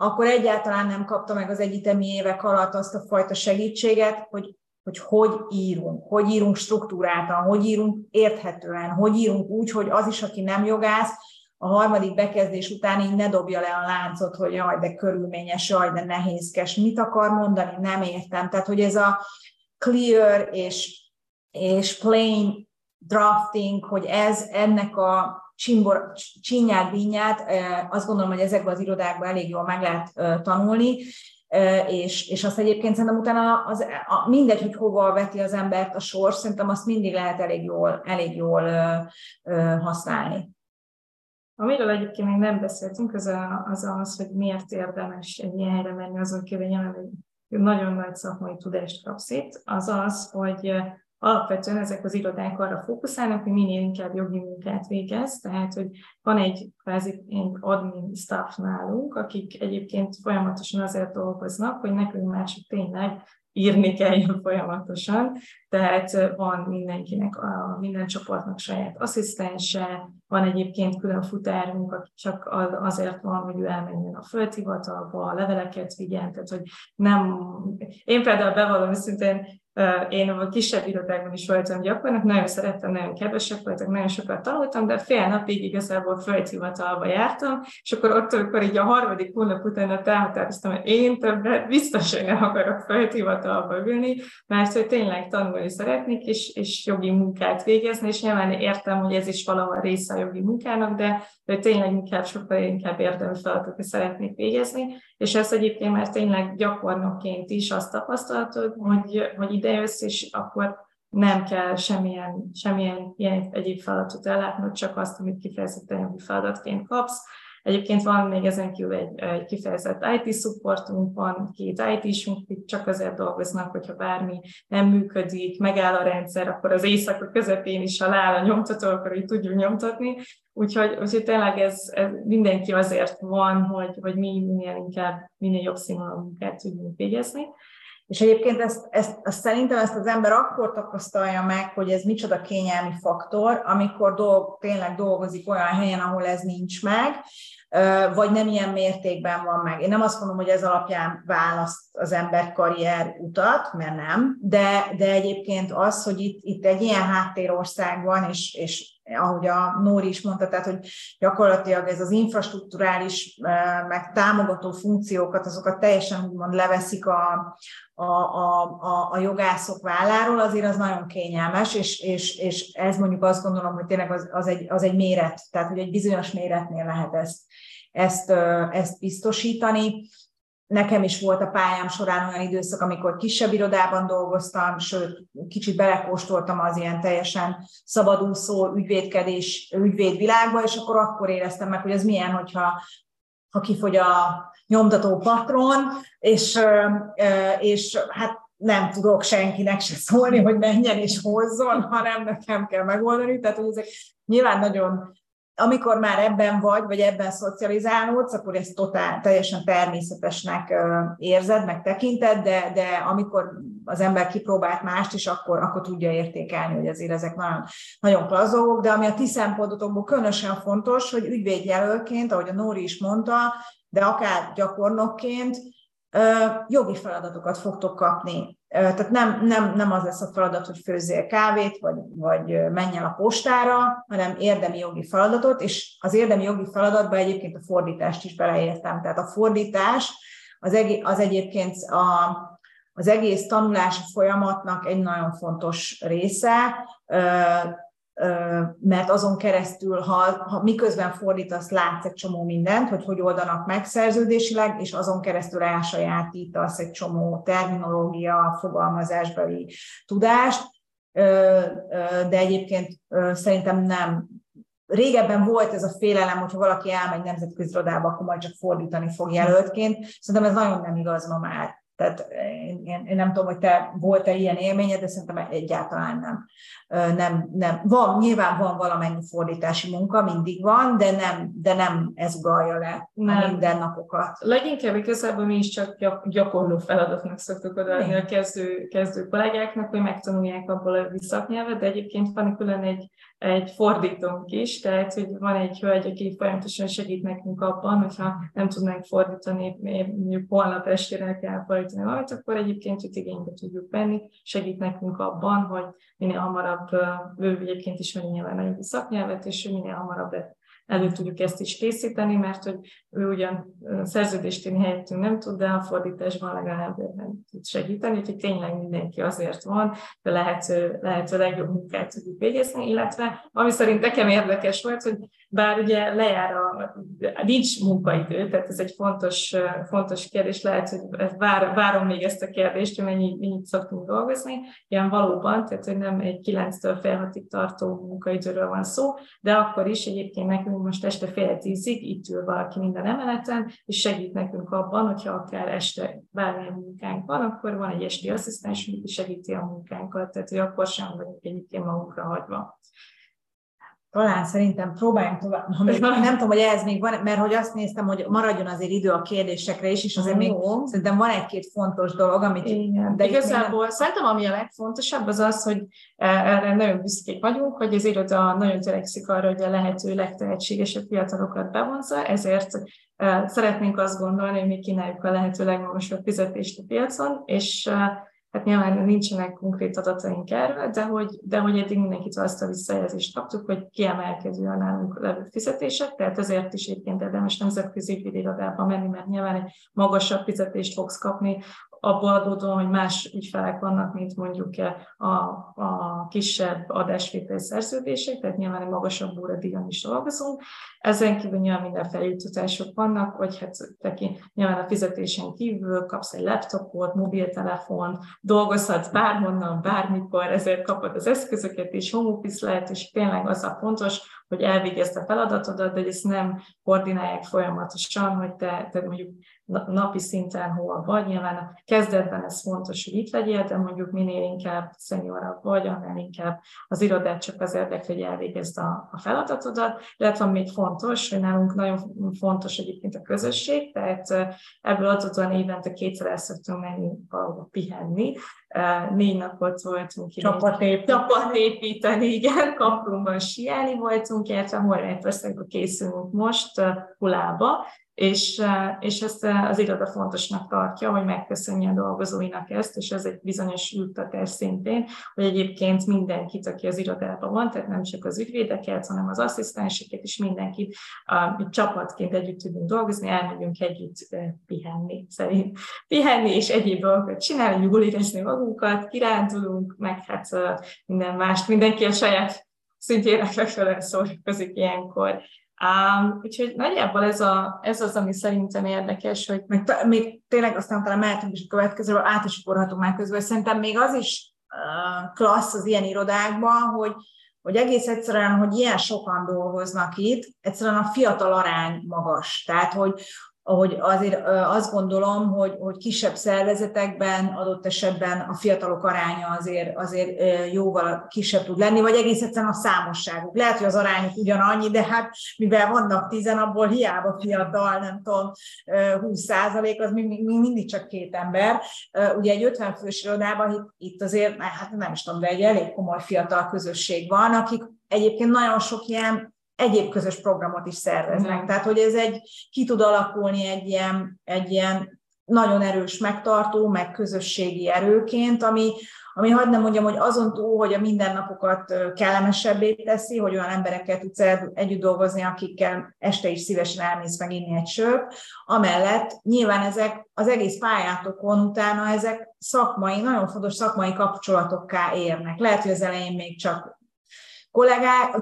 akkor egyáltalán nem kapta meg az egyetemi évek alatt azt a fajta segítséget, hogy hogy hogy írunk, hogy írunk struktúráltan, hogy írunk érthetően, hogy írunk úgy, hogy az is, aki nem jogász, a harmadik bekezdés után így ne dobja le a láncot, hogy jaj, de körülményes, jaj, de nehézkes, mit akar mondani, nem értem. Tehát, hogy ez a clear és, és plain drafting, hogy ez ennek a csimbor, csinyát, bínyát, azt gondolom, hogy ezekben az irodákban elég jól meg lehet tanulni, és, és azt egyébként szerintem utána az, a, mindegy, hogy hova veti az embert a sor, szerintem azt mindig lehet elég jól, elég jól ö, ö, használni. Amiről egyébként még nem beszéltünk, az, az az, hogy miért érdemes egy ilyen helyre menni, azon kívül nyilván nagyon nagy szakmai tudást kapsz itt, az az, hogy alapvetően ezek az irodák arra fókuszálnak, hogy minél inkább jogi munkát végez, tehát hogy van egy kvázi admin staff nálunk, akik egyébként folyamatosan azért dolgoznak, hogy nekünk mások tényleg írni kell folyamatosan, tehát van mindenkinek, a, minden csoportnak saját asszisztense, van egyébként külön futárunk, aki csak azért van, hogy ő elmenjen a földhivatalba, a leveleket vigyen, tehát hogy nem, én például bevallom szintén én a kisebb irodákban is voltam gyakornak, nagyon szerettem, nagyon kedvesek voltak, nagyon sokat tanultam, de fél napig igazából földhivatalba jártam, és akkor ott, amikor így a harmadik hónap után elhatároztam, hogy én többet biztos, hogy nem akarok földhivatalba ülni, mert hogy tényleg tanulni szeretnék, és, és jogi munkát végezni, és nyilván értem, hogy ez is valahol része a jogi munkának, de, de tényleg inkább sokkal inkább érdemi feladatokat szeretnék végezni, és ez egyébként már tényleg gyakornokként is azt tapasztaltod, hogy, hogy idejössz, és akkor nem kell semmilyen, semmilyen ilyen egyéb feladatot ellátnod, csak azt, amit kifejezetten jogi feladatként kapsz, Egyébként van még ezen kívül egy, egy kifejezett IT supportunk, van két IT-sunk, akik csak azért dolgoznak, hogyha bármi nem működik, megáll a rendszer, akkor az éjszaka közepén is, ha leáll a nyomtató, akkor így tudjuk nyomtatni. Úgyhogy, úgyhogy tényleg ez, ez, mindenki azért van, hogy, hogy mi minél inkább, minél jobb színvonalú munkát tudjunk végezni. És egyébként ezt, ezt, ezt szerintem ezt az ember akkor tapasztalja meg, hogy ez micsoda kényelmi faktor, amikor dolg, tényleg dolgozik olyan helyen, ahol ez nincs meg, vagy nem ilyen mértékben van meg. Én nem azt mondom, hogy ez alapján választ az ember karrier utat, mert nem, de, de egyébként az, hogy itt, itt egy ilyen háttérország van, és, és ahogy a Nóri is mondta, tehát hogy gyakorlatilag ez az infrastruktúrális, meg támogató funkciókat, azokat teljesen úgymond leveszik a, a, a, a, a jogászok válláról, azért az nagyon kényelmes, és, és, és ez mondjuk azt gondolom, hogy tényleg az, az, egy, az egy méret, tehát hogy egy bizonyos méretnél lehet ezt, ezt, ezt biztosítani. Nekem is volt a pályám során olyan időszak, amikor kisebb irodában dolgoztam, sőt, kicsit belekóstoltam az ilyen teljesen szabadúszó ügyvédkedés, ügyvédvilágba, és akkor akkor éreztem meg, hogy ez milyen, hogyha ha kifogy a nyomtató patron, és, és hát nem tudok senkinek se szólni, hogy menjen és hozzon, hanem nekem kell megoldani. Tehát, hogy ezek nyilván nagyon amikor már ebben vagy, vagy ebben szocializálódsz, akkor ezt totál, teljesen természetesnek érzed, meg tekinted, de, de amikor az ember kipróbált mást is, akkor, akkor tudja értékelni, hogy azért ezek nagyon, nagyon plazók, de ami a ti szempontotokból különösen fontos, hogy ügyvédjelölként, ahogy a Nóri is mondta, de akár gyakornokként jogi feladatokat fogtok kapni. Tehát nem, nem, nem az lesz a feladat, hogy főzzél kávét, vagy, vagy menj el a postára, hanem érdemi jogi feladatot, és az érdemi jogi feladatba egyébként a fordítást is beleértem. Tehát a fordítás az, egy, az egyébként a, az egész tanulási folyamatnak egy nagyon fontos része, mert azon keresztül, ha, ha miközben fordítasz, látsz egy csomó mindent, hogy hogy oldanak meg szerződésileg, és azon keresztül elsajátítasz egy csomó terminológia, fogalmazásbeli tudást, de egyébként szerintem nem. Régebben volt ez a félelem, hogyha valaki elmegy nemzetközi irodába, akkor majd csak fordítani fog jelöltként. Szerintem ez nagyon nem igaz ma már. Tehát én, én, nem tudom, hogy te volt-e ilyen élményed, de szerintem egyáltalán nem. Nem, nem. Van, nyilván van valamennyi fordítási munka, mindig van, de nem, de nem ez ugalja le nem. a mindennapokat. Leginkább igazából mi is csak gyakorló feladatnak szoktuk odaadni a kezdő, kezdő kollégáknak, hogy megtanulják abból a visszaknyelvet, de egyébként van külön egy egy fordítónk is, tehát hogy van egy hölgy, aki folyamatosan segít nekünk abban, hogyha nem tudnánk fordítani, mondjuk holnap estére kell fordítani valamit, akkor egyébként itt igénybe tudjuk venni, segít nekünk abban, hogy minél hamarabb, ő egyébként ismeri nyilván a szaknyelvet, és minél hamarabb elő tudjuk ezt is készíteni, mert hogy ő ugyan szerződést írni helyettünk nem tud, de a fordításban legalább tud segíteni, úgyhogy tényleg mindenki azért van, de lehető, lehető legjobb munkát tudjuk végezni, illetve ami szerint nekem érdekes volt, hogy bár ugye lejár a, nincs munkaidő, tehát ez egy fontos, fontos kérdés, lehet, hogy vár, várom még ezt a kérdést, hogy mennyi, mennyit szoktunk dolgozni, ilyen valóban, tehát hogy nem egy 9-től fél hatig tartó munkaidőről van szó, de akkor is egyébként nekünk most este fél tízig itt ül valaki minden emeleten, és segít nekünk abban, hogyha akár este bármilyen munkánk van, akkor van egy esti asszisztens, aki segíti a munkánkat, tehát hogy akkor sem vagyunk egyébként magunkra hagyva talán szerintem próbáljunk tovább, ha még, nem tudom, hogy ez még van, mert hogy azt néztem, hogy maradjon azért idő a kérdésekre is, és azért még szerintem van egy-két fontos dolog, amit... Igen. De Igazából nem... szerintem ami a legfontosabb az az, hogy e, erre nagyon büszkék vagyunk, hogy az iroda nagyon törekszik arra, hogy a lehető legtehetségesebb fiatalokat bevonza, ezért e, szeretnénk azt gondolni, hogy mi kínáljuk a lehető legmagasabb fizetést a piacon, és e, Hát nyilván nincsenek konkrét adataink erről, de hogy, de hogy eddig mindenkitől azt a visszajelzést kaptuk, hogy kiemelkedő a nálunk levő fizetések, tehát ezért is egyébként érdemes nemzetközi ügyvédirodába menni, mert nyilván egy magasabb fizetést fogsz kapni, abból adódóan, hogy más ügyfelek vannak, mint mondjuk a, a kisebb adásvétel szerződések, tehát nyilván egy magasabb óradíjon is dolgozunk. Ezen kívül nyilván minden feljutatások vannak, hogy hát teki, nyilván a fizetésen kívül kapsz egy laptopot, mobiltelefon, dolgozhatsz bárhonnan, bármikor, ezért kapod az eszközöket, és home office lehet, és tényleg az a fontos, hogy elvégezd a feladatodat, de hogy ezt nem koordinálják folyamatosan, hogy te, te mondjuk napi szinten hol vagy. Nyilván a kezdetben ez fontos, hogy itt legyél, de mondjuk minél inkább szeniorabb vagy, annál inkább az irodát csak az érdekli, hogy elvégezd a, a feladatodat. Illetve még fontos, hogy nálunk nagyon fontos egyébként a közösség, tehát ebből adódóan évente kétszer el szoktunk menni valahova pihenni, négy napot voltunk ki. Csapatépíteni, igen, Kaprumban sielni voltunk, illetve Horvátországba készülünk most Hulába, és, és ezt az iroda fontosnak tartja, hogy megköszönje a dolgozóinak ezt, és ez egy bizonyos juttatás szintén, hogy egyébként mindenkit, aki az irodában van, tehát nem csak az ügyvédeket, hanem az asszisztenseket is mindenkit a, csapatként együtt tudunk dolgozni, elmegyünk együtt pihenni, szerint pihenni és egyéb dolgokat csinálni, jól érezni magunkat, kirándulunk, meg hát minden mást, mindenki a saját szintjére megfelelően szórakozik ilyenkor. Um, úgyhogy nagyjából ez, a, ez az, ami szerintem érdekes, hogy... Még, még tényleg aztán talán mehetünk is a következőről, át is forhatunk már közben. Szerintem még az is uh, klassz az ilyen irodákban, hogy, hogy egész egyszerűen, hogy ilyen sokan dolgoznak itt, egyszerűen a fiatal arány magas. Tehát, hogy, ahogy azért azt gondolom, hogy, hogy kisebb szervezetekben adott esetben a fiatalok aránya azért, azért jóval kisebb tud lenni, vagy egész egyszerűen a számosságuk. Lehet, hogy az arányuk ugyanannyi, de hát mivel vannak tizen, abból hiába fiatal, nem tudom, 20 százalék, az még, mindig csak két ember. Ugye egy 50 fős irodában itt azért, hát nem is tudom, de egy elég komoly fiatal közösség van, akik egyébként nagyon sok ilyen egyéb közös programot is szerveznek. Mm. Tehát, hogy ez egy, ki tud alakulni egy ilyen, egy ilyen nagyon erős megtartó, meg közösségi erőként, ami, ami hagyd nem mondjam, hogy azon túl, hogy a mindennapokat kellemesebbé teszi, hogy olyan emberekkel tudsz együtt dolgozni, akikkel este is szívesen elmész meg inni egy sört, amellett nyilván ezek az egész pályátokon utána ezek szakmai, nagyon fontos szakmai kapcsolatokká érnek. Lehet, hogy az elején még csak kollégák,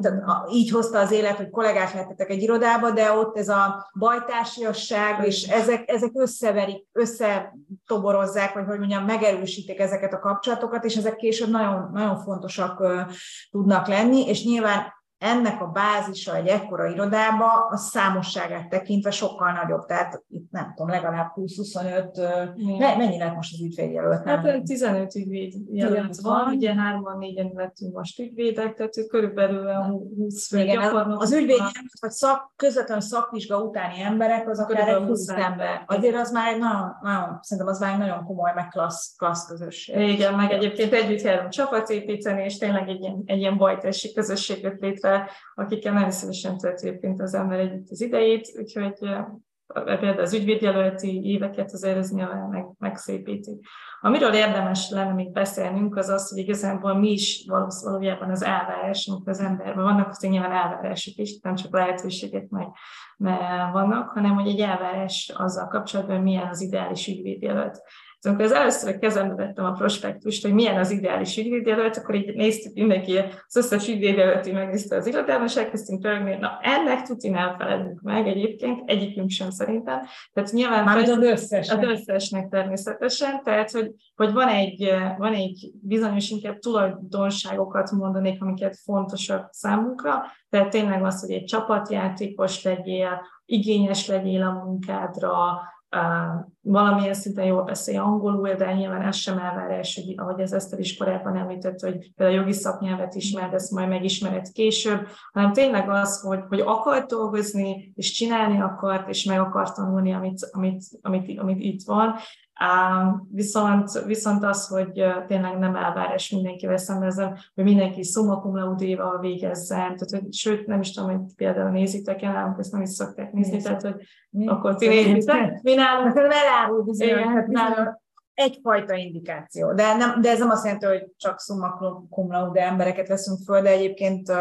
így hozta az élet, hogy kollégák lettetek egy irodába, de ott ez a bajtársiasság, és ezek, ezek összeverik, összetoborozzák, vagy hogy mondjam, megerősítik ezeket a kapcsolatokat, és ezek később nagyon, nagyon fontosak tudnak lenni, és nyilván ennek a bázisa egy ekkora irodába a számosságát tekintve sokkal nagyobb. Tehát itt nem tudom, legalább 20-25, mennyi lett most az ügyvédjelölt? Hát 15 ügyvédjelölt van, ugye hárman, négyen lettünk most ügyvédek, tehát körülbelül a 20 Igen, az ügyvédjelölt, vagy szak, közvetlenül szakvizsga utáni emberek, az akár egy 20 ember. Azért az már egy nagyon, nagyon, szerintem az már egy nagyon komoly, meg klassz, klassz közösség. Igen, meg egyébként együtt járunk csapatépíteni, és tényleg egy ilyen, egy ilyen bajtási közösséget létre akikkel nagyon szívesen tölti az ember együtt az idejét, úgyhogy például az ügyvédjelölti éveket azért ez nyilván meg, megszépíti. Amiről érdemes lenne még beszélnünk, az az, hogy igazából mi is valójában az elvárás, amikor az emberben vannak, azért nyilván elvárások is, nem csak lehetőségek meg, meg vannak, hanem hogy egy elvárás azzal kapcsolatban, hogy milyen az ideális ügyvédjelölt. Szóval amikor az először kezembe vettem a prospektust, hogy milyen az ideális ügyvédjelölt, akkor így néztük mindenki, az összes ügyvédjelölti megnézte az irodában, és elkezdtünk rögni, na ennek tuti nem felelünk meg egyébként, egyikünk sem szerintem. Tehát nyilván Már az összesnek. Az összesnek természetesen, tehát hogy, hogy van, egy, van egy bizonyos inkább tulajdonságokat mondanék, amiket fontosak számunkra, tehát tényleg az, hogy egy csapatjátékos legyél, igényes legyél a munkádra, valamilyen szinten jól beszél angolul, de nyilván ez sem elvárás, hogy ahogy ez Eszter is korábban említett, hogy például a jogi szaknyelvet ismered, ezt majd megismered később, hanem tényleg az, hogy, hogy akart dolgozni, és csinálni akart, és meg akart tanulni, amit, amit, amit, amit itt van, Viszont, viszont az, hogy tényleg nem elvárás mindenkivel szemben, hogy mindenki summa cum végezzen, tehát, hogy, sőt, nem is tudom, hogy például nézitek el, nálunk ezt nem is szokták nézni, Nézd. tehát, hogy Mi? akkor ti nézitek, mi nálunk. Elárul bizony, egyfajta indikáció. De, nem, de ez nem azt jelenti, hogy csak summa cum laude embereket veszünk föl, de egyébként uh,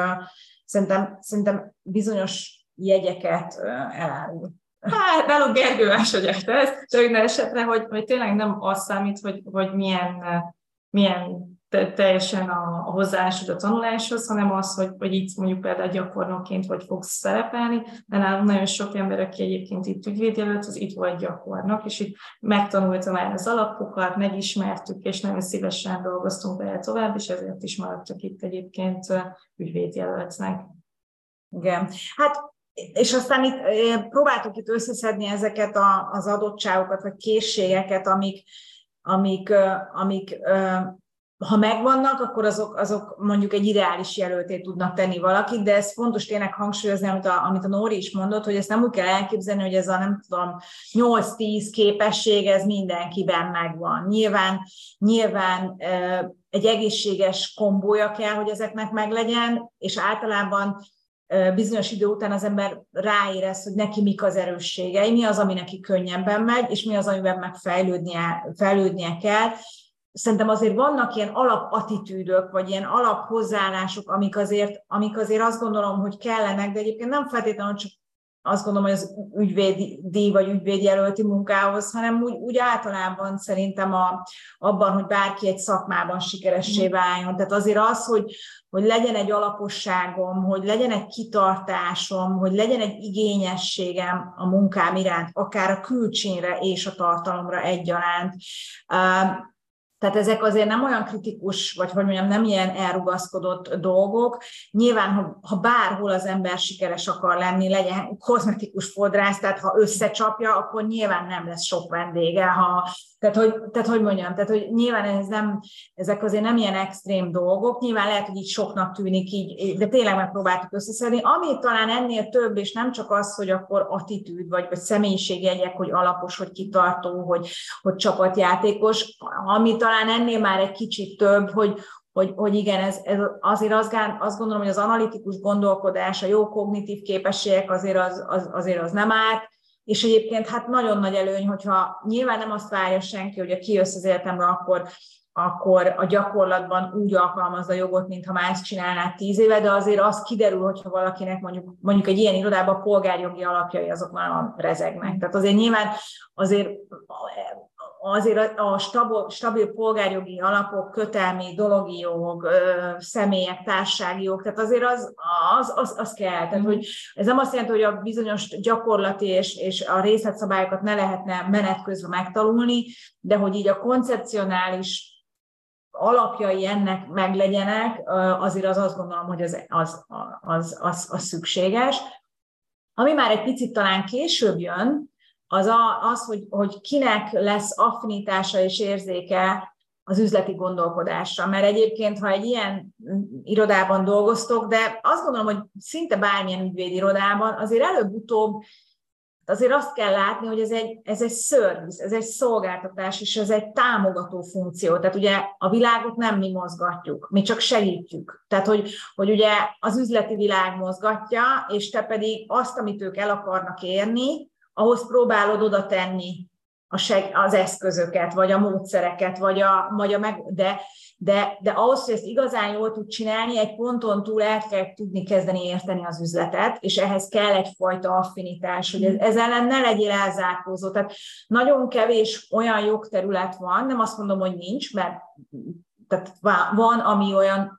szerintem, szerintem bizonyos jegyeket uh, elárul. Hát nálunk Gergő másodjára ez, de minden esetre, hogy, hogy tényleg nem az számít, hogy, hogy milyen, milyen teljesen a, a hozzáállásod a tanuláshoz, hanem az, hogy, hogy itt mondjuk például gyakornokként vagy fogsz szerepelni, de nálunk nagyon sok ember, aki egyébként itt ügyvédjelölt, az itt volt gyakornok, és itt megtanulta már az alapokat, megismertük, és nagyon szívesen dolgoztunk vele tovább, és ezért is maradtak itt egyébként ügyvédjelöltnek. Igen. Hát és aztán itt próbáltuk itt összeszedni ezeket a, az adottságokat, vagy készségeket, amik, amik, amik ha megvannak, akkor azok, azok mondjuk egy ideális jelöltét tudnak tenni valakit, de ez fontos tényleg hangsúlyozni, amit a, amit a Nóri is mondott, hogy ezt nem úgy kell elképzelni, hogy ez a nem tudom, 8-10 képesség, ez mindenkiben megvan. Nyilván, nyilván egy egészséges kombója kell, hogy ezeknek meglegyen, és általában bizonyos idő után az ember ráérez, hogy neki mik az erősségei, mi az, ami neki könnyebben megy, és mi az, amiben meg fejlődnie, fejlődnie kell. Szerintem azért vannak ilyen alapattitűdök, vagy ilyen alaphozzáállások, amik azért, amik azért azt gondolom, hogy kellenek, de egyébként nem feltétlenül csak azt gondolom, hogy az ügyvédi vagy ügyvédjelölti munkához, hanem úgy, úgy általában szerintem a, abban, hogy bárki egy szakmában sikeressé mm. váljon. Tehát azért az, hogy, hogy legyen egy alaposságom, hogy legyen egy kitartásom, hogy legyen egy igényességem a munkám iránt, akár a külcsínre és a tartalomra egyaránt. Tehát ezek azért nem olyan kritikus, vagy hogy mondjam, nem ilyen elrugaszkodott dolgok. Nyilván, ha, ha bárhol az ember sikeres akar lenni, legyen kozmetikus fodrász, tehát ha összecsapja, akkor nyilván nem lesz sok vendége. Ha, tehát, hogy, tehát, hogy mondjam, tehát, hogy nyilván ez nem, ezek azért nem ilyen extrém dolgok, nyilván lehet, hogy így soknak tűnik így, de tényleg megpróbáltuk összeszedni. Ami talán ennél több, és nem csak az, hogy akkor attitűd, vagy, vagy személyiségjegyek, hogy alapos, hogy kitartó, hogy, hogy csapatjátékos, ami talán ennél már egy kicsit több, hogy, hogy, hogy igen, ez, ez azért azt, azt gondolom, hogy az analitikus gondolkodás, a jó kognitív képességek azért az, az, azért az nem árt, és egyébként hát nagyon nagy előny, hogyha nyilván nem azt várja senki, hogy a kijössz az életemre, akkor akkor a gyakorlatban úgy alkalmazza a jogot, mintha már ezt csinálná tíz éve, de azért az kiderül, hogyha valakinek mondjuk, mondjuk egy ilyen irodában a polgárjogi alapjai azok nagyon rezegnek. Tehát azért nyilván azért azért a stabil, stabil polgárjogi alapok, kötelmi, dologi jog, személyek, társasági jog, tehát azért az, az, az, az kell. Tehát, hogy ez nem azt jelenti, hogy a bizonyos gyakorlati és, és a részletszabályokat ne lehetne menet közben megtanulni, de hogy így a koncepcionális alapjai ennek meglegyenek, azért az azt gondolom, hogy az, az, az, az, az szükséges. Ami már egy picit talán később jön, az a, az, hogy, hogy kinek lesz affinitása és érzéke az üzleti gondolkodásra. Mert egyébként, ha egy ilyen irodában dolgoztok, de azt gondolom, hogy szinte bármilyen ügyvédirodában, azért előbb-utóbb azért azt kell látni, hogy ez egy, ez egy service, ez egy szolgáltatás, és ez egy támogató funkció. Tehát ugye a világot nem mi mozgatjuk, mi csak segítjük. Tehát, hogy, hogy ugye az üzleti világ mozgatja, és te pedig azt, amit ők el akarnak érni, ahhoz próbálod oda tenni a seg, az eszközöket, vagy a módszereket, vagy a, vagy a meg, de, de, de ahhoz, hogy ezt igazán jól tud csinálni, egy ponton túl el kell tudni kezdeni érteni az üzletet, és ehhez kell egyfajta affinitás, hogy ez, ellen ne legyél elzárkózó. Tehát nagyon kevés olyan jogterület van, nem azt mondom, hogy nincs, mert tehát van, ami olyan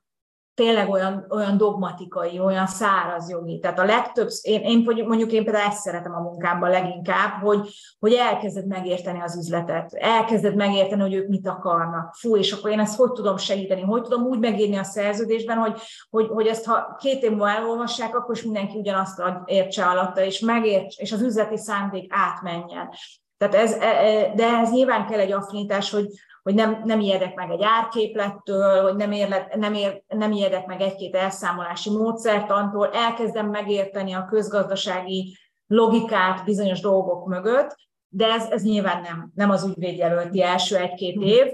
tényleg olyan, olyan dogmatikai, olyan száraz jogi. Tehát a legtöbb, én, én mondjuk én például ezt szeretem a munkámban leginkább, hogy, hogy elkezded megérteni az üzletet, elkezded megérteni, hogy ők mit akarnak. Fú, és akkor én ezt hogy tudom segíteni, hogy tudom úgy megírni a szerződésben, hogy, hogy, hogy ezt ha két év múlva elolvassák, akkor is mindenki ugyanazt értse alatta, és megérts, és az üzleti szándék átmenjen. Tehát ez, e, e, de ez nyilván kell egy affinitás, hogy, hogy nem, nem ijedek meg egy árképlettől, hogy nem, érlet, nem, ér, nem ijedek meg egy-két elszámolási módszertantól, elkezdem megérteni a közgazdasági logikát bizonyos dolgok mögött, de ez, ez nyilván nem, nem az ügyvédjelölti első egy-két hm. év,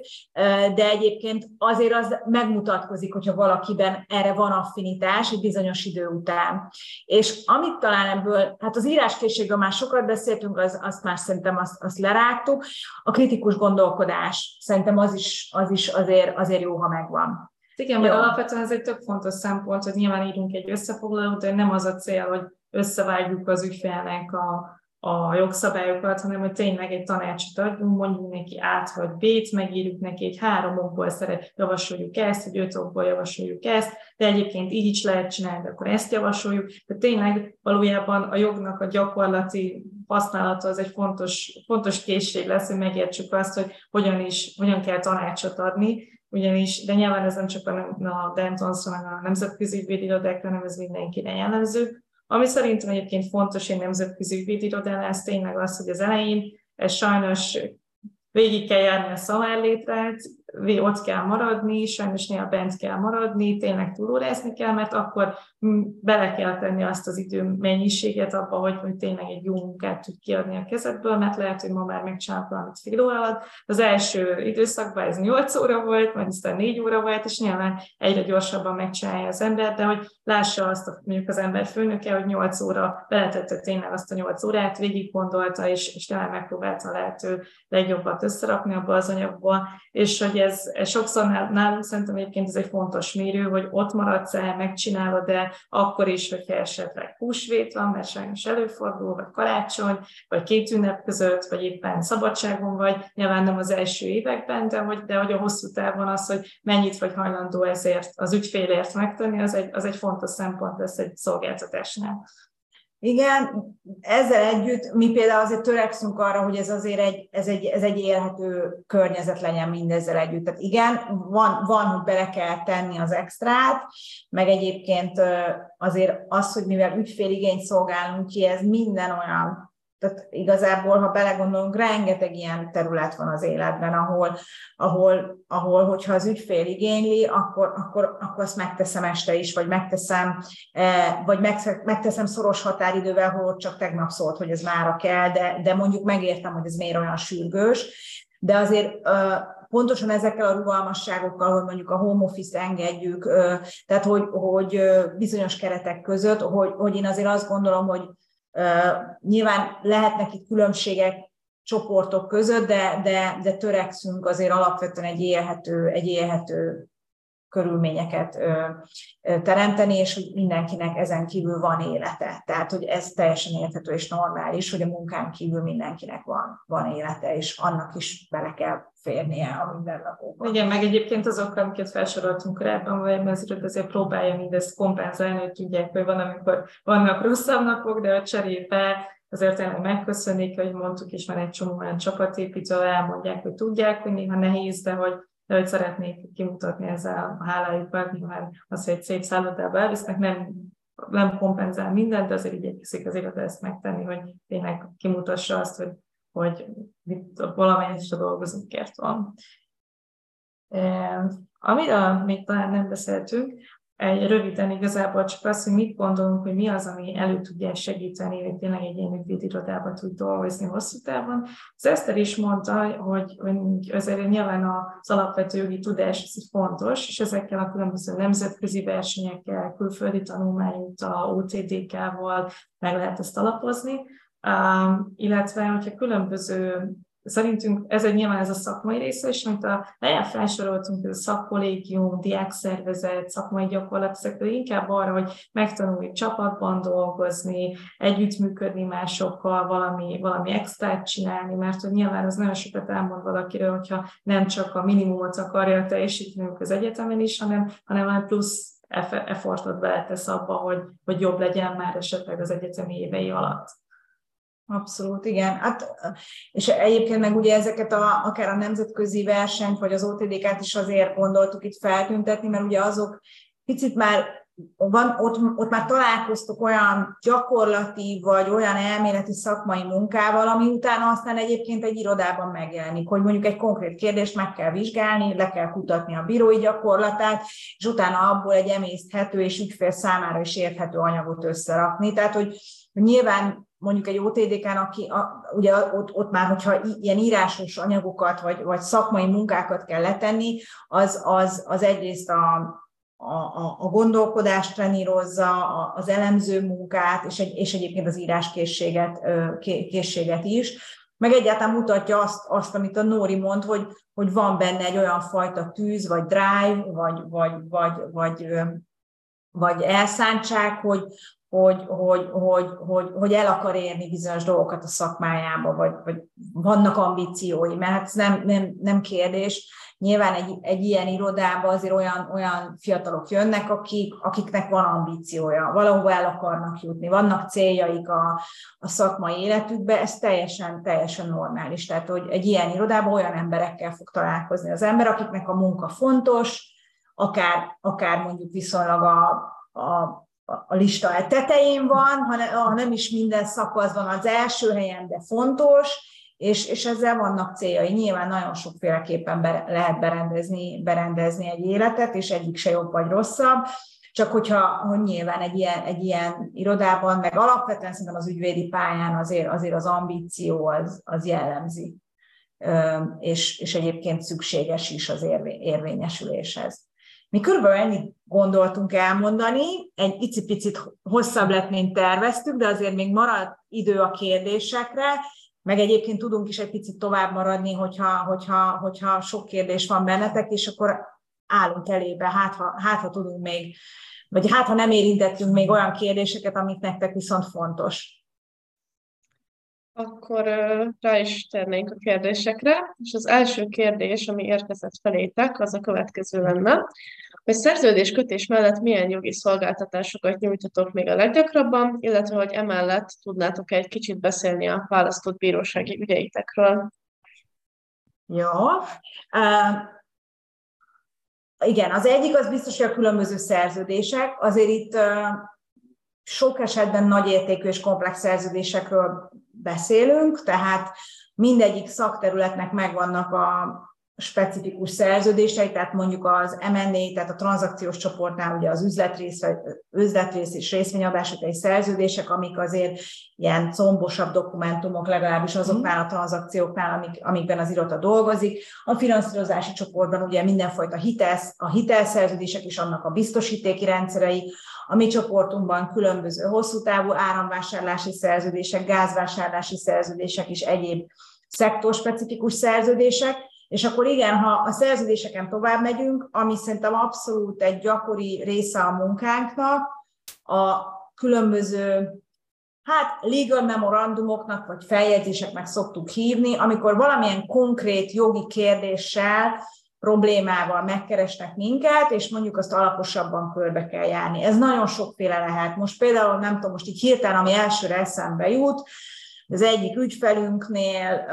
de egyébként azért az megmutatkozik, hogyha valakiben erre van affinitás egy bizonyos idő után. És amit talán ebből, hát az íráskészségről már sokat beszéltünk, az, azt már szerintem azt, azt lerágtuk, a kritikus gondolkodás, szerintem az is, az is azért, azért jó, ha megvan. Igen, mert alapvetően ez egy tök fontos szempont, hogy nyilván írunk egy összefoglalót, de nem az a cél, hogy összevágjuk az ügyfélnek a, a jogszabályokat, hanem hogy tényleg egy tanácsot adjunk, mondjuk neki át, hogy B-t, megírjuk neki, egy három okból szeret, javasoljuk ezt, vagy öt okból javasoljuk ezt, de egyébként így is lehet csinálni, de akkor ezt javasoljuk. De tényleg valójában a jognak a gyakorlati használata az egy fontos, fontos készség lesz, hogy megértsük azt, hogy hogyan is, hogyan kell tanácsot adni, ugyanis, de nyilván ez nem csak a, a Dentonsra, meg a nemzetközi ügyvédirodákra, hanem ez mindenkire jellemző, ami szerintem egyébként fontos egy nemzetközi ügyvédirodánál, ez tényleg az, hogy az elején ez sajnos végig kell járni a szamárlétrát, ott kell maradni, sajnos néha bent kell maradni, tényleg túlórázni kell, mert akkor bele kell tenni azt az idő mennyiséget abba, hogy, hogy tényleg egy jó munkát tud kiadni a kezedből, mert lehet, hogy ma már megcsinálok valamit fél óra alatt. Az első időszakban ez 8 óra volt, majd aztán 4 óra volt, és nyilván egyre gyorsabban megcsinálja az ember, de hogy lássa azt, mondjuk az ember főnöke, hogy 8 óra beletette tényleg azt a 8 órát, végig gondolta, és, és tényleg megpróbálta a lehető legjobbat összerakni abba az anyagból, és hogy ez, ez sokszor nálunk szerintem egyébként ez egy fontos mérő, hogy ott maradsz el, megcsinálod, de akkor is, hogyha esetleg húsvét van, mert sajnos előfordul, vagy karácsony, vagy két ünnep között, vagy éppen szabadságon vagy, nyilván nem az első években, de hogy, de hogy a hosszú távon az, hogy mennyit vagy hajlandó ezért az ügyfélért megtenni, az egy, az egy fontos szempont lesz egy szolgáltatásnál. Igen, ezzel együtt mi például azért törekszünk arra, hogy ez azért egy, ez egy, ez egy élhető környezet legyen mindezzel együtt. Tehát igen, van, van, hogy bele kell tenni az extrát, meg egyébként azért az, hogy mivel ügyféligényt szolgálunk ki, ez minden olyan tehát igazából, ha belegondolunk, rengeteg ilyen terület van az életben, ahol, ahol, ahol hogyha az ügyfél igényli, akkor, akkor, akkor azt megteszem este is, vagy megteszem, eh, vagy megteszem szoros határidővel, hol csak tegnap szólt, hogy ez mára kell, de, de mondjuk megértem, hogy ez miért olyan sürgős. De azért pontosan ezekkel a rugalmasságokkal, hogy mondjuk a home office engedjük, tehát hogy, hogy bizonyos keretek között, hogy, hogy én azért azt gondolom, hogy Nyilván lehetnek itt különbségek csoportok között, de, de, de törekszünk azért alapvetően egy élhető, egy élhető körülményeket teremteni, és hogy mindenkinek ezen kívül van élete. Tehát, hogy ez teljesen érthető és normális, hogy a munkán kívül mindenkinek van, van élete, és annak is bele kell férnie a mindennapokban. Igen, meg egyébként azok, amiket felsoroltunk korábban, vagy azért azért próbálja mindezt kompenzálni, hogy tudják, hogy van, amikor vannak rosszabb napok, de a cserébe azért tényleg megköszönik, hogy mondtuk is, már egy csomó olyan csapatépítő, elmondják, hogy tudják, hogy néha nehéz, de hogy de hogy szeretnék kimutatni ezzel a hálájukat, nyilván az, hogy egy szép szállodába elvisznek, nem, nem kompenzál mindent, de azért igyekszik az iroda ezt megtenni, hogy tényleg kimutassa azt, hogy, hogy valamennyit is a dolgozókért van. Amiről még talán nem beszéltünk, egy röviden igazából csak az, hogy mit gondolunk, hogy mi az, ami elő tudja segíteni, hogy tényleg egy ilyen ügyvédirodában tud dolgozni hosszú távon. Az Eszter is mondta, hogy, hogy azért nyilván az alapvető jogi tudás ez fontos, és ezekkel a különböző nemzetközi versenyekkel, külföldi tanulmányúttal, OTDK-val meg lehet ezt alapozni, illetve, hogyha különböző Szerintünk ez egy nyilván ez a szakmai része, és amit a lejjel felsoroltunk, ez a szakkollégium, diákszervezet, szakmai gyakorlat, ezekről inkább arra, hogy megtanulni csapatban dolgozni, együttműködni másokkal, valami, valami extrát csinálni, mert hogy nyilván az nagyon sokat elmond valakiről, hogyha nem csak a minimumot akarja teljesítenünk az egyetemen is, hanem, hanem plusz effortot beletesz abba, hogy, hogy jobb legyen már esetleg az egyetemi évei alatt. Abszolút, igen. Hát, és egyébként meg ugye ezeket a, akár a nemzetközi versenyt, vagy az OTD-ket is azért gondoltuk itt feltüntetni, mert ugye azok picit már van, ott, ott már találkoztok olyan gyakorlati vagy olyan elméleti szakmai munkával, ami utána aztán egyébként egy irodában megjelenik, hogy mondjuk egy konkrét kérdést meg kell vizsgálni, le kell kutatni a bírói gyakorlatát, és utána abból egy emészthető és ügyfél számára is érthető anyagot összerakni. Tehát, hogy nyilván mondjuk egy OTDK-n, aki a, ugye ott, ott már, hogyha ilyen írásos anyagokat vagy, vagy szakmai munkákat kell letenni, az, az, az egyrészt a, a, a gondolkodást trenírozza, az elemző munkát, és, egy, és egyébként az íráskészséget készséget is, meg egyáltalán mutatja azt, azt amit a Nóri mond, hogy, hogy van benne egy olyan fajta tűz, vagy drive, vagy, vagy, vagy, vagy, vagy elszántság, hogy, hogy, hogy, hogy, hogy, hogy el akar érni bizonyos dolgokat a szakmájába, vagy, vagy vannak ambíciói, mert hát ez nem, nem, nem kérdés. Nyilván egy, egy ilyen irodában azért olyan, olyan fiatalok jönnek, akik, akiknek van ambíciója, valahova el akarnak jutni, vannak céljaik a, a szakmai életükbe, ez teljesen, teljesen normális. Tehát, hogy egy ilyen irodában olyan emberekkel fog találkozni az ember, akiknek a munka fontos, akár, akár mondjuk viszonylag a, a a lista tetején van, ha nem is minden szakaszban az első helyen, de fontos, és, és ezzel vannak céljai. Nyilván nagyon sokféleképpen be, lehet berendezni, berendezni egy életet, és egyik se jobb vagy rosszabb, csak hogyha hogy nyilván egy ilyen, egy ilyen irodában, meg alapvetően szerintem az ügyvédi pályán azért, azért az ambíció az, az jellemzi, és, és egyébként szükséges is az érvényesüléshez. Mi körülbelül ennyit gondoltunk elmondani, egy icipicit hosszabb lett, mint terveztük, de azért még marad idő a kérdésekre, meg egyébként tudunk is egy picit tovább maradni, hogyha, hogyha, hogyha sok kérdés van bennetek, és akkor állunk elébe, hát ha, hát ha tudunk még, vagy hát ha nem érintettünk még olyan kérdéseket, amit nektek viszont fontos. Akkor rá is tennénk a kérdésekre, és az első kérdés, ami érkezett felétek, az a következő lenne, hogy szerződéskötés mellett milyen jogi szolgáltatásokat nyújtatok még a leggyakrabban, illetve hogy emellett tudnátok egy kicsit beszélni a választott bírósági ügyeitekről. Jó. Uh, igen, az egyik az biztos, hogy a különböző szerződések. Azért itt uh, sok esetben nagy értékű és komplex szerződésekről beszélünk, tehát mindegyik szakterületnek megvannak a specifikus szerződései, tehát mondjuk az M&A, tehát a tranzakciós csoportnál ugye az üzletrész, üzletrész és részvényadások szerződések, amik azért ilyen combosabb dokumentumok, legalábbis azoknál a tranzakcióknál, amik, amikben az iroda dolgozik. A finanszírozási csoportban ugye mindenfajta hitel, a hitelszerződések és annak a biztosítéki rendszerei, A mi csoportunkban különböző hosszú távú áramvásárlási szerződések, gázvásárlási szerződések és egyéb szektorspecifikus szerződések, és akkor igen, ha a szerződéseken tovább megyünk, ami szerintem abszolút egy gyakori része a munkánknak, a különböző hát legal memorandumoknak vagy feljegyzéseknek szoktuk hívni, amikor valamilyen konkrét jogi kérdéssel, problémával megkeresnek minket, és mondjuk azt alaposabban körbe kell járni. Ez nagyon sokféle lehet. Most például, nem tudom, most így hirtelen, ami elsőre eszembe jut, az egyik ügyfelünknél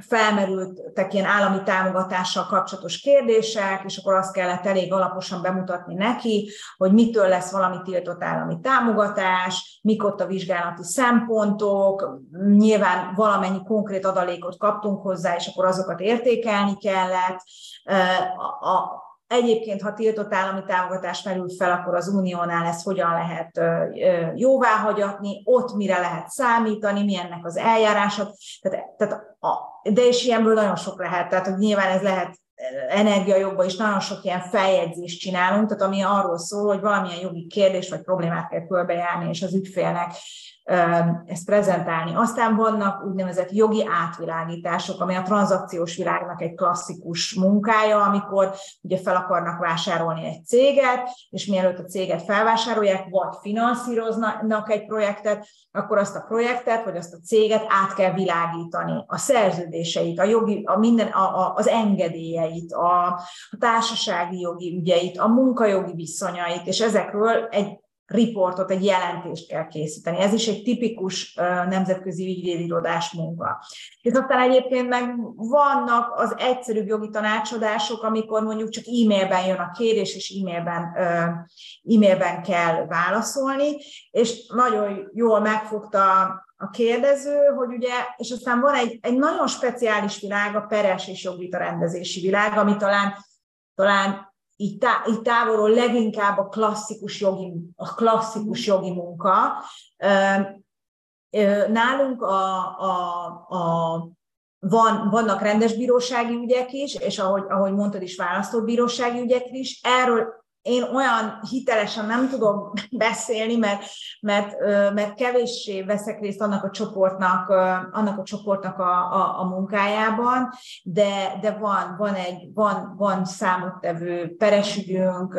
felmerültek ilyen állami támogatással kapcsolatos kérdések, és akkor azt kellett elég alaposan bemutatni neki, hogy mitől lesz valami tiltott állami támogatás, mik ott a vizsgálati szempontok, nyilván valamennyi konkrét adalékot kaptunk hozzá, és akkor azokat értékelni kellett. A, Egyébként, ha tiltott állami támogatás merül fel, akkor az uniónál ezt hogyan lehet jóváhagyatni, ott mire lehet számítani, milyennek az eljárása. Tehát, tehát a, de és ilyenből nagyon sok lehet, tehát hogy nyilván ez lehet energiajogban is nagyon sok ilyen feljegyzést csinálunk, tehát ami arról szól, hogy valamilyen jogi kérdés vagy problémát kell körbejárni, és az ügyfélnek ezt prezentálni. Aztán vannak úgynevezett jogi átvilágítások, ami a tranzakciós világnak egy klasszikus munkája, amikor ugye fel akarnak vásárolni egy céget, és mielőtt a céget felvásárolják, vagy finanszíroznak egy projektet, akkor azt a projektet, vagy azt a céget át kell világítani. A szerződéseit, a jogi, a minden, a, a, az engedélyeit, a, a társasági jogi ügyeit, a munkajogi viszonyait, és ezekről egy riportot, egy jelentést kell készíteni. Ez is egy tipikus nemzetközi ügyvédirodás munka. És aztán egyébként meg vannak az egyszerűbb jogi tanácsadások, amikor mondjuk csak e-mailben jön a kérés, és e-mailben, e-mailben kell válaszolni, és nagyon jól megfogta a kérdező, hogy ugye, és aztán van egy, egy nagyon speciális világ, a peres és jogvita rendezési világ, ami talán, talán így, tá, így távolról leginkább a klasszikus jogi, a klasszikus jogi munka. Nálunk a, a, a van, vannak rendes bírósági ügyek is, és ahogy, ahogy mondtad is, választott bírósági ügyek is. Erről én olyan hitelesen nem tudom beszélni, mert, mert, mert kevéssé veszek részt annak a csoportnak, annak a, csoportnak a, a, a munkájában, de, de van, van, egy, van, van számottevő peresügyünk,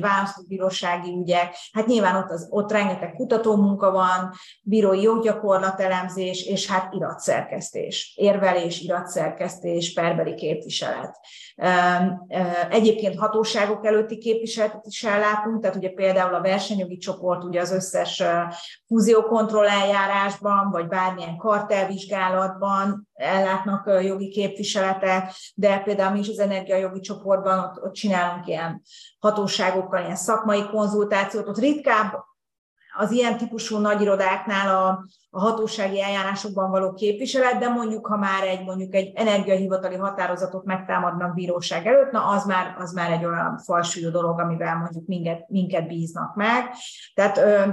választott bírósági ügyek, hát nyilván ott, az, ott rengeteg kutatómunka van, bírói joggyakorlatelemzés, és hát iratszerkesztés, érvelés, iratszerkesztés, perbeli képviselet. Egyébként hatóságok előtti képviseletet is ellátunk, tehát ugye például a versenyjogi csoport ugye az összes fúziókontroll eljárásban, vagy bármilyen kartelvizsgálatban ellátnak jogi képviseletet, de például mi is az energiajogi csoportban ott, ott csinálunk ilyen hatóságokkal ilyen szakmai konzultációt, ott ritkább az ilyen típusú nagyirodáknál a, a hatósági eljárásokban való képviselet, de mondjuk, ha már egy mondjuk egy energiahivatali határozatot megtámadnak bíróság előtt, na az már, az már egy olyan falsúlyú dolog, amivel mondjuk minket, minket bíznak meg. Tehát ö,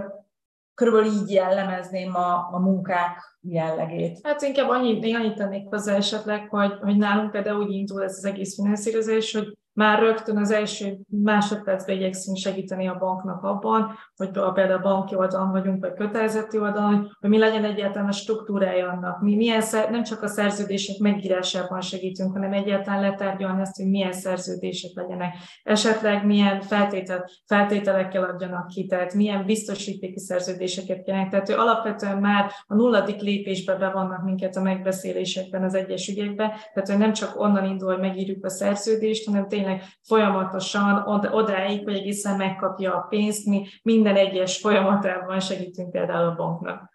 körülbelül így jellemezném a, a munkák jellegét. Hát inkább annyit, annyit tennék hozzá esetleg, hogy, hogy nálunk például úgy indul ez az egész finanszírozás, hogy már rögtön az első másodpercben igyekszünk segíteni a banknak abban, hogy például banki oldalon vagyunk, vagy kötelezeti oldalon, hogy mi legyen egyáltalán a struktúrája annak. Mi milyen, nem csak a szerződések megírásában segítünk, hanem egyáltalán letárgyalni azt, hogy milyen szerződések legyenek. Esetleg milyen feltétel, feltételekkel adjanak ki, tehát milyen biztosítéki szerződéseket kellene. Tehát ő alapvetően már a nulladik lépésbe bevonnak minket a megbeszélésekben, az egyes ügyekben, tehát hogy nem csak onnan indul, hogy megírjuk a szerződést, hanem tényleg tényleg folyamatosan od- odáig, hogy egészen megkapja a pénzt, mi minden egyes folyamatában segítünk például a banknak.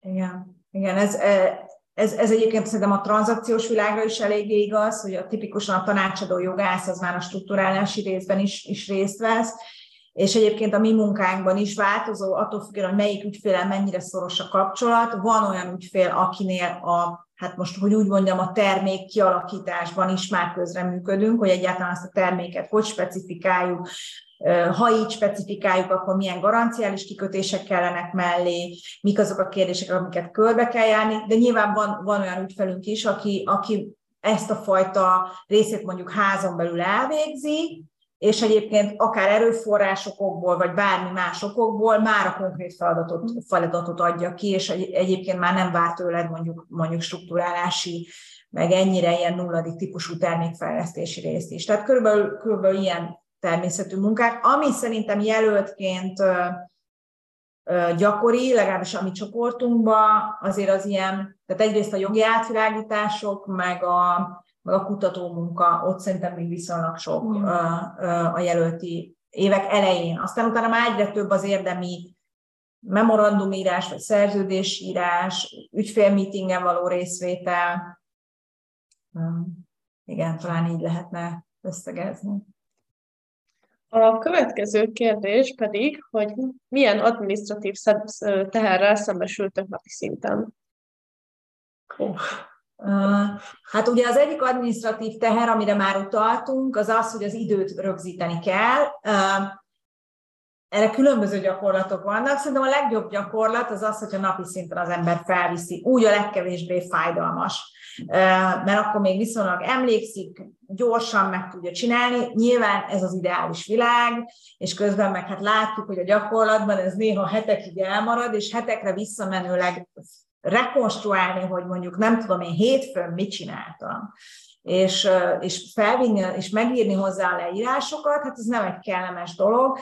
Igen, igen ez, e, ez, ez egyébként szerintem a tranzakciós világra is eléggé igaz, hogy a tipikusan a tanácsadó jogász az már a strukturálási részben is, is részt vesz, és egyébként a mi munkánkban is változó, attól függően, hogy melyik ügyfélen mennyire szoros a kapcsolat. Van olyan ügyfél, akinél a hát most, hogy úgy mondjam, a termék kialakításban is már közreműködünk, hogy egyáltalán azt a terméket hogy specifikáljuk, ha így specifikáljuk, akkor milyen garanciális kikötések kellenek mellé, mik azok a kérdések, amiket körbe kell járni, de nyilván van, van olyan ügyfelünk is, aki, aki ezt a fajta részét mondjuk házon belül elvégzi, és egyébként akár erőforrásokból, vagy bármi más okokból már a konkrét feladatot, feladatot adja ki, és egyébként már nem vár tőled mondjuk, mondjuk struktúrálási, meg ennyire ilyen nulladik típusú termékfejlesztési részt is. Tehát körülbelül, körülbelül ilyen természetű munkák, ami szerintem jelöltként gyakori, legalábbis a mi csoportunkban, azért az ilyen, tehát egyrészt a jogi átvilágítások, meg a, meg a kutatómunka, ott szerintem még viszonylag sok mm. a jelölti évek elején. Aztán utána már egyre több az érdemi memorandumírás, vagy szerződésírás, ügyfélmeetingen való részvétel. Igen, talán így lehetne összegezni. A következő kérdés pedig, hogy milyen administratív teherrel szembesültök napi szinten? Oh. Hát ugye az egyik administratív teher, amire már utaltunk, az az, hogy az időt rögzíteni kell. Erre különböző gyakorlatok vannak. Szerintem a legjobb gyakorlat az az, hogyha napi szinten az ember felviszi, úgy a legkevésbé fájdalmas. Mert akkor még viszonylag emlékszik, gyorsan meg tudja csinálni. Nyilván ez az ideális világ, és közben meg hát látjuk, hogy a gyakorlatban ez néha hetekig elmarad, és hetekre visszamenőleg rekonstruálni, hogy mondjuk nem tudom én hétfőn mit csináltam, és, és felvinni, és megírni hozzá a leírásokat, hát ez nem egy kellemes dolog.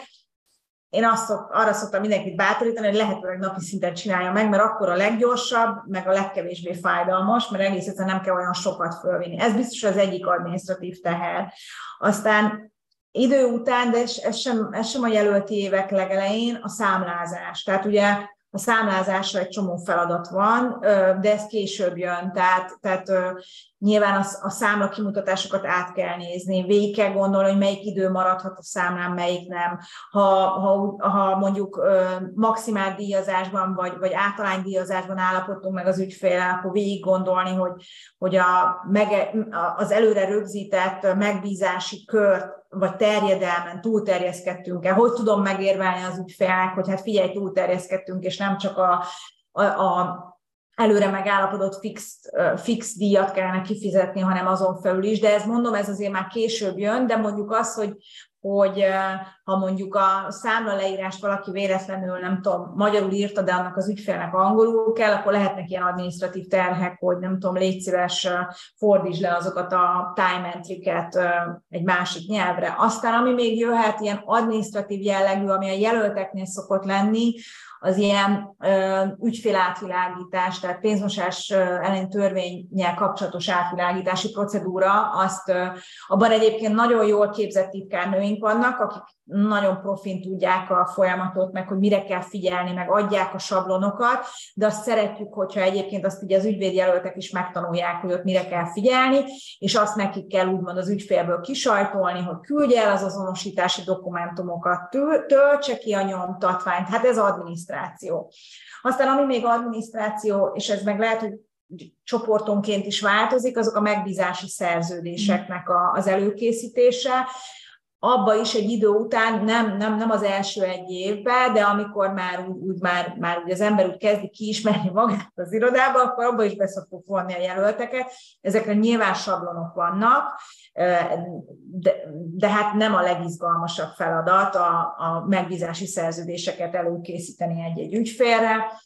Én azt szok, arra szoktam mindenkit bátorítani, hogy lehetőleg napi szinten csinálja meg, mert akkor a leggyorsabb, meg a legkevésbé fájdalmas, mert egész egyszerűen nem kell olyan sokat fölvinni. Ez biztos az egyik adminisztratív teher. Aztán idő után, de ez, sem, ez sem a jelölti évek legelején, a számlázás. Tehát ugye a számlázásra egy csomó feladat van, de ez később jön, tehát, tehát nyilván a, a számla kimutatásokat át kell nézni, végig kell gondolni, hogy melyik idő maradhat a számlán, melyik nem. Ha, ha, ha mondjuk maximál díjazásban vagy, vagy díjazásban állapodtunk meg az ügyféllel, akkor végig gondolni, hogy, hogy a, meg, az előre rögzített megbízási kört vagy terjedelmen túlterjeszkedtünk-e, hogy tudom megérvelni az ügyfélnek, hogy hát figyelj, túlterjeszkedtünk, és nem csak a, a, a előre megállapodott fix, fix díjat kellene kifizetni, hanem azon felül is, de ez mondom, ez azért már később jön, de mondjuk az, hogy, hogy ha mondjuk a számla leírást valaki véletlenül, nem tudom, magyarul írta, de annak az ügyfélnek angolul kell, akkor lehetnek ilyen administratív terhek, hogy nem tudom, légy szíves, fordítsd le azokat a time entry-ket egy másik nyelvre. Aztán, ami még jöhet, ilyen administratív jellegű, ami a jelölteknél szokott lenni, az ilyen ügyfélátvilágítás, tehát pénzmosás ellen törvényel kapcsolatos átvilágítási procedúra, azt abban egyébként nagyon jól képzett titkárnőink vannak, akik nagyon profin tudják a folyamatot, meg hogy mire kell figyelni, meg adják a sablonokat, de azt szeretjük, hogyha egyébként azt ugye az ügyvédjelöltek is megtanulják, hogy ott mire kell figyelni, és azt nekik kell úgymond az ügyfélből kisajtolni, hogy küldje el az azonosítási dokumentumokat, töltse ki a nyomtatványt, hát ez adminisztráció. Aztán ami még adminisztráció, és ez meg lehet, hogy csoportonként is változik, azok a megbízási szerződéseknek a, az előkészítése abba is egy idő után, nem, nem, nem az első egy évben, de amikor már úgy, úgy már, már úgy az ember úgy kezdi kiismerni magát az irodába, akkor abba is beszoktuk vonni a jelölteket. Ezekre nyilván sablonok vannak, de, de hát nem a legizgalmasabb feladat a, a megbízási szerződéseket előkészíteni egy-egy ügyfélre.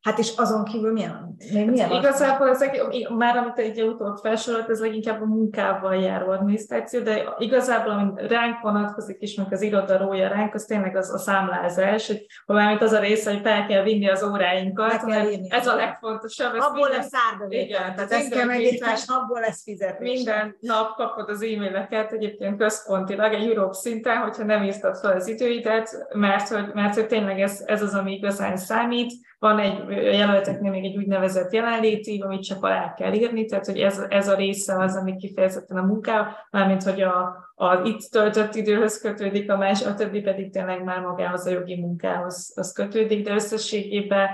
Hát és azon kívül milyen? Még milyen hát igazából ezek, már amit egy utóbb felsorolt, ez leginkább a munkával járó adminisztráció, de igazából, ami ránk vonatkozik is, meg az irodarója ránk, az tényleg az a számlázás, hogy valamit az a része, hogy fel kell vinni az óráinkat. Kell ez a legfontosabb. Ez abból minden... lesz árbevétel, tehát ezt kell megíteni, és abból lesz fizetés. Minden nap kapod az e-maileket egyébként központilag, egy Európ szinten, hogyha nem írtad fel az időidet, mert hogy, mert hogy tényleg ez, ez az, ami igazán számít, van egy jelölteknél még egy úgynevezett jelenléti, amit csak alá kell írni, tehát hogy ez, ez a része az, ami kifejezetten a munká, mármint hogy a, a itt töltött időhöz kötődik, a más, a többi pedig tényleg már magához a jogi munkához az kötődik, de összességében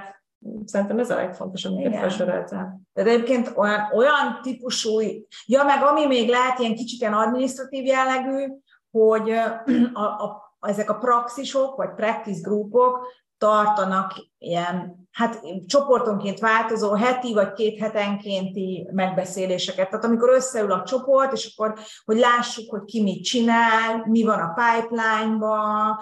Szerintem ez a legfontosabb, amiket felsoroltál. De egyébként olyan, olyan típusú, ja meg ami még lehet ilyen kicsit ilyen adminisztratív jellegű, hogy a, a, ezek a praxisok, vagy practice groupok, tartanak ilyen, hát csoportonként változó heti vagy két hetenkénti megbeszéléseket. Tehát amikor összeül a csoport, és akkor, hogy lássuk, hogy ki mit csinál, mi van a pipeline-ban,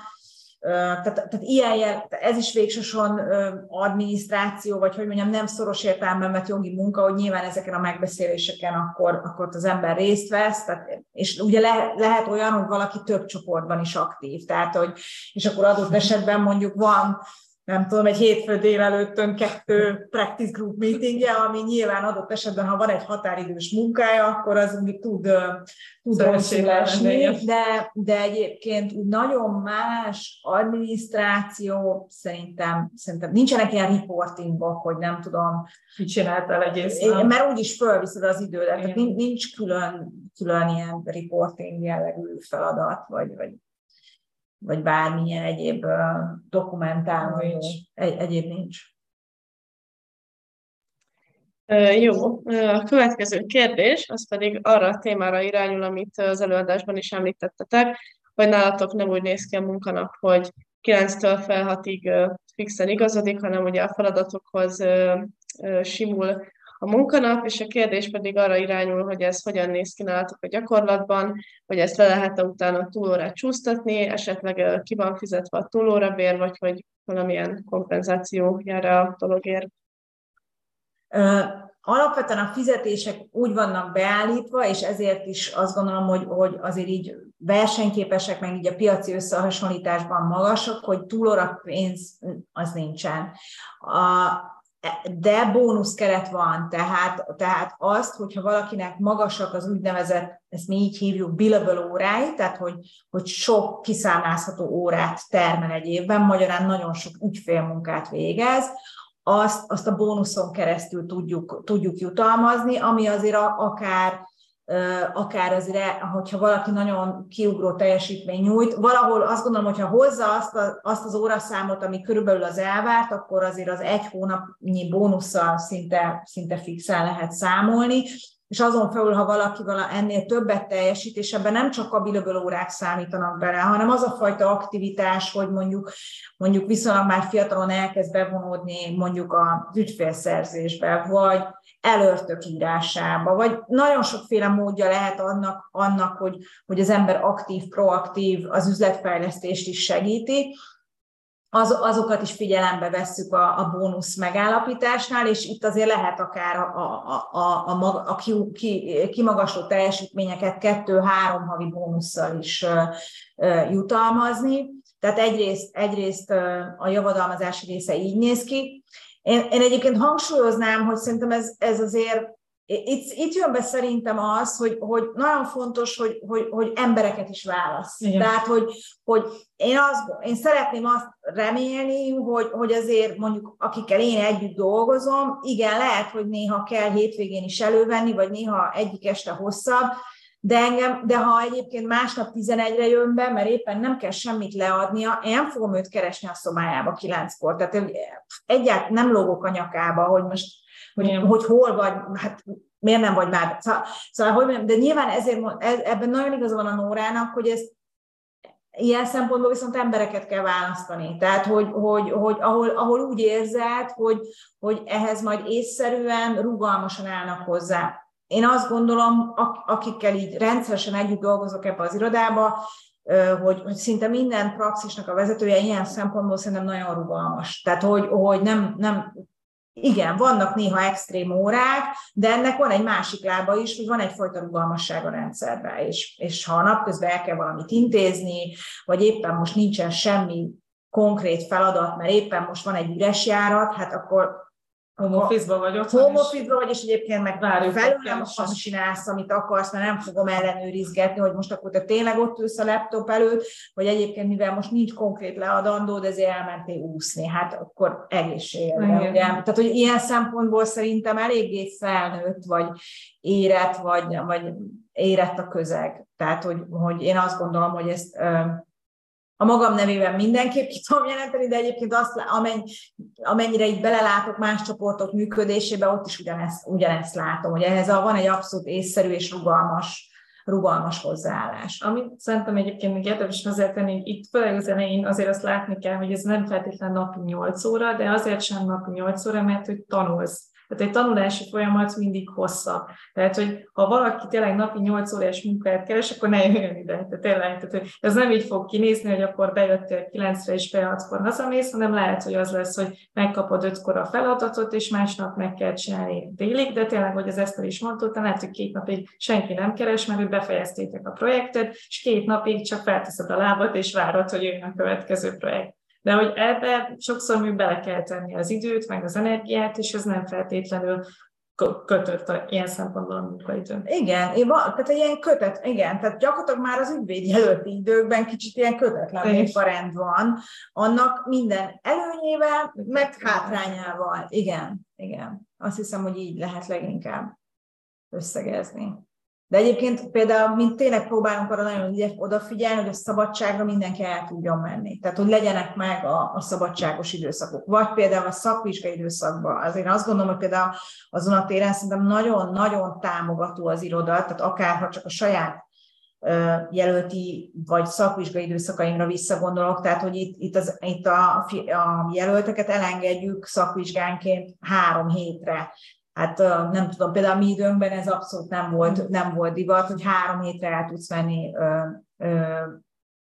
tehát, tehát ilyen jel, ez is végsősorban adminisztráció, vagy hogy mondjam, nem szoros értelemben vett jogi munka, hogy nyilván ezeken a megbeszéléseken akkor, akkor az ember részt vesz, tehát, és ugye le, lehet olyan, hogy valaki több csoportban is aktív, tehát hogy, és akkor adott esetben mondjuk van nem tudom, egy hétfő délelőttön kettő practice group meetingje, ami nyilván adott esetben, ha van egy határidős munkája, akkor az úgy tud, tud rosszul esni, de, de egyébként úgy nagyon más adminisztráció szerintem, szerintem nincsenek ilyen reportingok, hogy nem tudom. Mit csináltál egész nap? Mert úgyis fölviszed az idődet, tehát nincs külön, külön ilyen reporting jellegű feladat, vagy, vagy vagy bármilyen egyéb dokumentáló egy, egyéb nincs. Jó, a következő kérdés, az pedig arra a témára irányul, amit az előadásban is említettetek, hogy nálatok nem úgy néz ki a munkanap, hogy 9-től fel 6-ig fixen igazodik, hanem ugye a feladatokhoz simul a munkanap, és a kérdés pedig arra irányul, hogy ez hogyan néz ki nálatok a gyakorlatban, hogy ezt le lehet-e utána túlórát csúsztatni, esetleg ki van fizetve a túlórabér, vagy hogy valamilyen kompenzáció jár a dologért. Alapvetően a fizetések úgy vannak beállítva, és ezért is azt gondolom, hogy, hogy azért így versenyképesek, meg így a piaci összehasonlításban magasak, hogy túlóra pénz az nincsen. A, de bónusz keret van, tehát, tehát azt, hogyha valakinek magasak az úgynevezett, ezt mi így hívjuk, billable órái, tehát hogy, hogy sok kiszámlázható órát termel egy évben, magyarán nagyon sok ügyfélmunkát végez, azt, azt a bónuszon keresztül tudjuk, tudjuk jutalmazni, ami azért akár akár azért, hogyha valaki nagyon kiugró teljesítmény nyújt, valahol azt gondolom, hogyha hozza azt, a, azt az óraszámot, ami körülbelül az elvárt, akkor azért az egy hónapnyi bónusszal szinte, szinte fixen lehet számolni, és azon felül, ha valaki vala ennél többet teljesít, és ebben nem csak billable órák számítanak bele, hanem az a fajta aktivitás, hogy mondjuk, mondjuk viszonylag már fiatalon elkezd bevonódni mondjuk az ügyfélszerzésbe, vagy elörtök írásába, vagy nagyon sokféle módja lehet annak, annak hogy, hogy az ember aktív, proaktív, az üzletfejlesztést is segíti, az, azokat is figyelembe vesszük a, a bónusz megállapításnál, és itt azért lehet akár a, a, a, a, a, a ki, ki, kimagasló teljesítményeket kettő-három havi bónusszal is uh, jutalmazni. Tehát egyrészt, egyrészt a javadalmazási része így néz ki. Én, én egyébként hangsúlyoznám, hogy szerintem ez, ez azért itt, itt jön be szerintem az, hogy, hogy nagyon fontos, hogy, hogy, hogy embereket is válasz. Igen. Tehát, hogy, hogy én, azt, én szeretném azt remélni, hogy, hogy azért mondjuk akikkel én együtt dolgozom, igen, lehet, hogy néha kell hétvégén is elővenni, vagy néha egyik este hosszabb, de, engem, de ha egyébként másnap 11-re jön be, mert éppen nem kell semmit leadnia, én nem fogom őt keresni a szobájába 9-kor. Tehát egyáltalán nem lógok a nyakába, hogy most hogy, hogy hol vagy, hát miért nem vagy már. Szóval, szóval hogy mondjam, de nyilván ezért ebben nagyon igaza van a Nórának, hogy ez ilyen szempontból viszont embereket kell választani. Tehát, hogy, hogy, hogy ahol, ahol úgy érzed, hogy, hogy ehhez majd észszerűen, rugalmasan állnak hozzá. Én azt gondolom, akikkel így rendszeresen együtt dolgozok ebbe az irodába, hogy, hogy szinte minden praxisnak a vezetője ilyen szempontból szerintem nagyon rugalmas. Tehát, hogy, hogy nem, nem igen, vannak néha extrém órák, de ennek van egy másik lába is, hogy van egyfajta rugalmasság a rendszerben, és, és ha a napközben el kell valamit intézni, vagy éppen most nincsen semmi konkrét feladat, mert éppen most van egy üres járat, hát akkor Home office vagy otthon Home office vagy, és egyébként meg felülem azt csinálsz, amit akarsz, mert nem fogom ellenőrizgetni, hogy most akkor te tényleg ott ülsz a laptop előtt, vagy egyébként, mivel most nincs konkrét leadandó, de ezért elmentél úszni, hát akkor egészségedre. Ugye? Tehát, hogy ilyen szempontból szerintem eléggé felnőtt, vagy érett, vagy, vagy érett a közeg. Tehát, hogy, hogy én azt gondolom, hogy ezt a magam nevében mindenképp ki tudom jelenteni, de egyébként azt, amenny, amennyire így belelátok más csoportok működésébe, ott is ugyanezt, ugyanezt látom, hogy ehhez a, van egy abszolút észszerű és rugalmas rugalmas hozzáállás. Amit szerintem egyébként még érdemes hozzátenni, itt főleg az elején azért azt látni kell, hogy ez nem feltétlenül napi 8 óra, de azért sem napi 8 óra, mert hogy tanulsz tehát egy tanulási folyamat mindig hosszabb. Tehát, hogy ha valaki tényleg napi 8 órás munkát keres, akkor ne jöjjön ide. Tehát tényleg, tehát, hogy ez nem így fog kinézni, hogy akkor bejöttél 9-re és fél 6-kor hazamész, hanem lehet, hogy az lesz, hogy megkapod 5-kor a feladatot, és másnap meg kell csinálni délig, de tényleg, hogy az Eszter is mondta, lehet, hogy két napig senki nem keres, mert hogy befejeztétek a projektet, és két napig csak felteszed a lábat, és várod, hogy jön a következő projekt. De hogy ebbe sokszor még bele kell tenni az időt, meg az energiát, és ez nem feltétlenül kötött a, ilyen szempontból a munkaidő. Igen, én van, tehát egy ilyen kötet, igen, tehát gyakorlatilag már az ügyvéd jelölti időkben kicsit ilyen kötetlen munkarend van, annak minden előnyével, meg hátrányával. Igen, igen. Azt hiszem, hogy így lehet leginkább összegezni. De egyébként például, mint tényleg próbálunk arra nagyon odafigyelni, hogy a szabadságra mindenki el tudjon menni. Tehát, hogy legyenek meg a, a szabadságos időszakok. Vagy például a szakvizsgai időszakban. Azért azt gondolom, hogy például azon a téren szerintem nagyon-nagyon támogató az iroda, tehát akár ha csak a saját jelölti vagy szakvizsgai időszakaimra visszagondolok, tehát hogy itt, itt, az, itt a, a jelölteket elengedjük szakvizsgánként három hétre hát nem tudom, például a mi időnkben ez abszolút nem volt, nem volt divat, hogy három hétre el tudsz menni,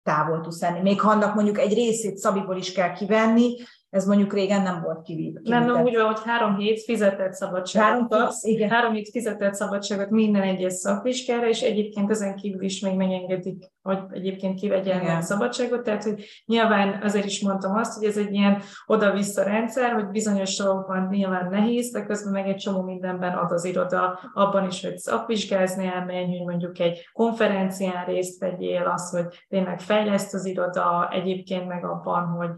távol tudsz lenni. Még ha annak mondjuk egy részét Szabiból is kell kivenni, ez mondjuk régen nem volt kivéve. Nem, úgy van, hogy három hét fizetett szabadságot három kapsz, igen. három hét fizetett szabadságot minden egyes szakvizsgára, és egyébként ezen kívül is még megengedik, hogy egyébként kivegyen a szabadságot, tehát hogy nyilván azért is mondtam azt, hogy ez egy ilyen oda-vissza rendszer, hogy bizonyos dolgokban nyilván nehéz, de közben meg egy csomó mindenben ad az iroda, abban is, hogy szakvizsgázni elmenj, hogy mondjuk egy konferencián részt vegyél, az, hogy tényleg fejleszt az iroda, egyébként meg abban, hogy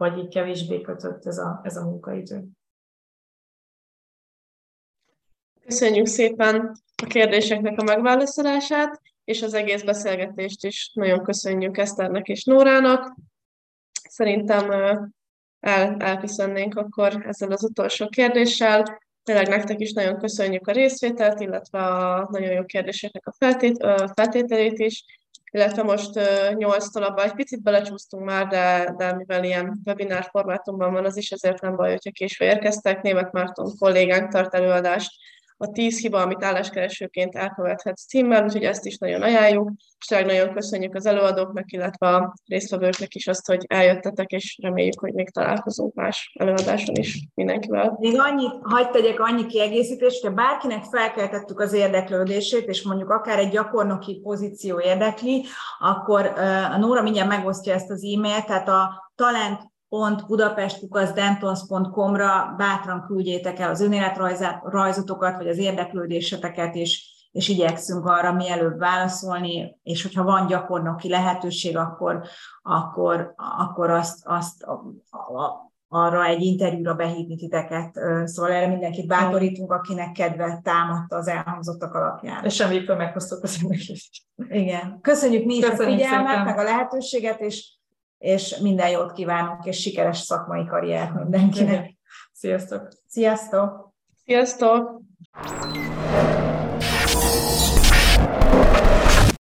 vagy így kevésbé kötött ez a, ez a munkaidő. Köszönjük szépen a kérdéseknek a megválaszolását, és az egész beszélgetést is nagyon köszönjük Eszternek és Nórának. Szerintem el, elköszönnénk akkor ezzel az utolsó kérdéssel. Tényleg nektek is nagyon köszönjük a részvételt, illetve a nagyon jó kérdéseknek a feltét, feltételét is illetve most uh, 8-tól abban egy picit belecsúsztunk már, de, de mivel ilyen webinár formátumban van, az is ezért nem baj, hogyha késve érkeztek. Német Márton kollégánk tart előadást a 10 hiba, amit álláskeresőként elkövethetsz címmel, úgyhogy ezt is nagyon ajánljuk, és nagyon köszönjük az előadóknak, illetve a résztvevőknek is azt, hogy eljöttetek, és reméljük, hogy még találkozunk más előadáson is mindenkivel. Még annyit, hagyd tegyek annyi kiegészítést, hogyha bárkinek felkeltettük az érdeklődését, és mondjuk akár egy gyakornoki pozíció érdekli, akkor a Nóra mindjárt megosztja ezt az e-mailt, tehát a talent www.budapestkukasdentons.com-ra bátran küldjétek el az önéletrajzotokat, vagy az érdeklődéseteket, és, és igyekszünk arra mielőbb válaszolni, és hogyha van gyakornoki lehetőség, akkor, akkor, akkor azt, azt a, a, arra egy interjúra behívni titeket. Szóval erre mindenkit bátorítunk, akinek kedve támadta az elhangzottak alapján. És semmit meghoztuk az Igen. Köszönjük mi is Köszönjük a figyelmet, szépen. meg a lehetőséget, és és minden jót kívánunk, és sikeres szakmai karrier mindenkinek. Sziasztok! Sziasztok! Sziasztok!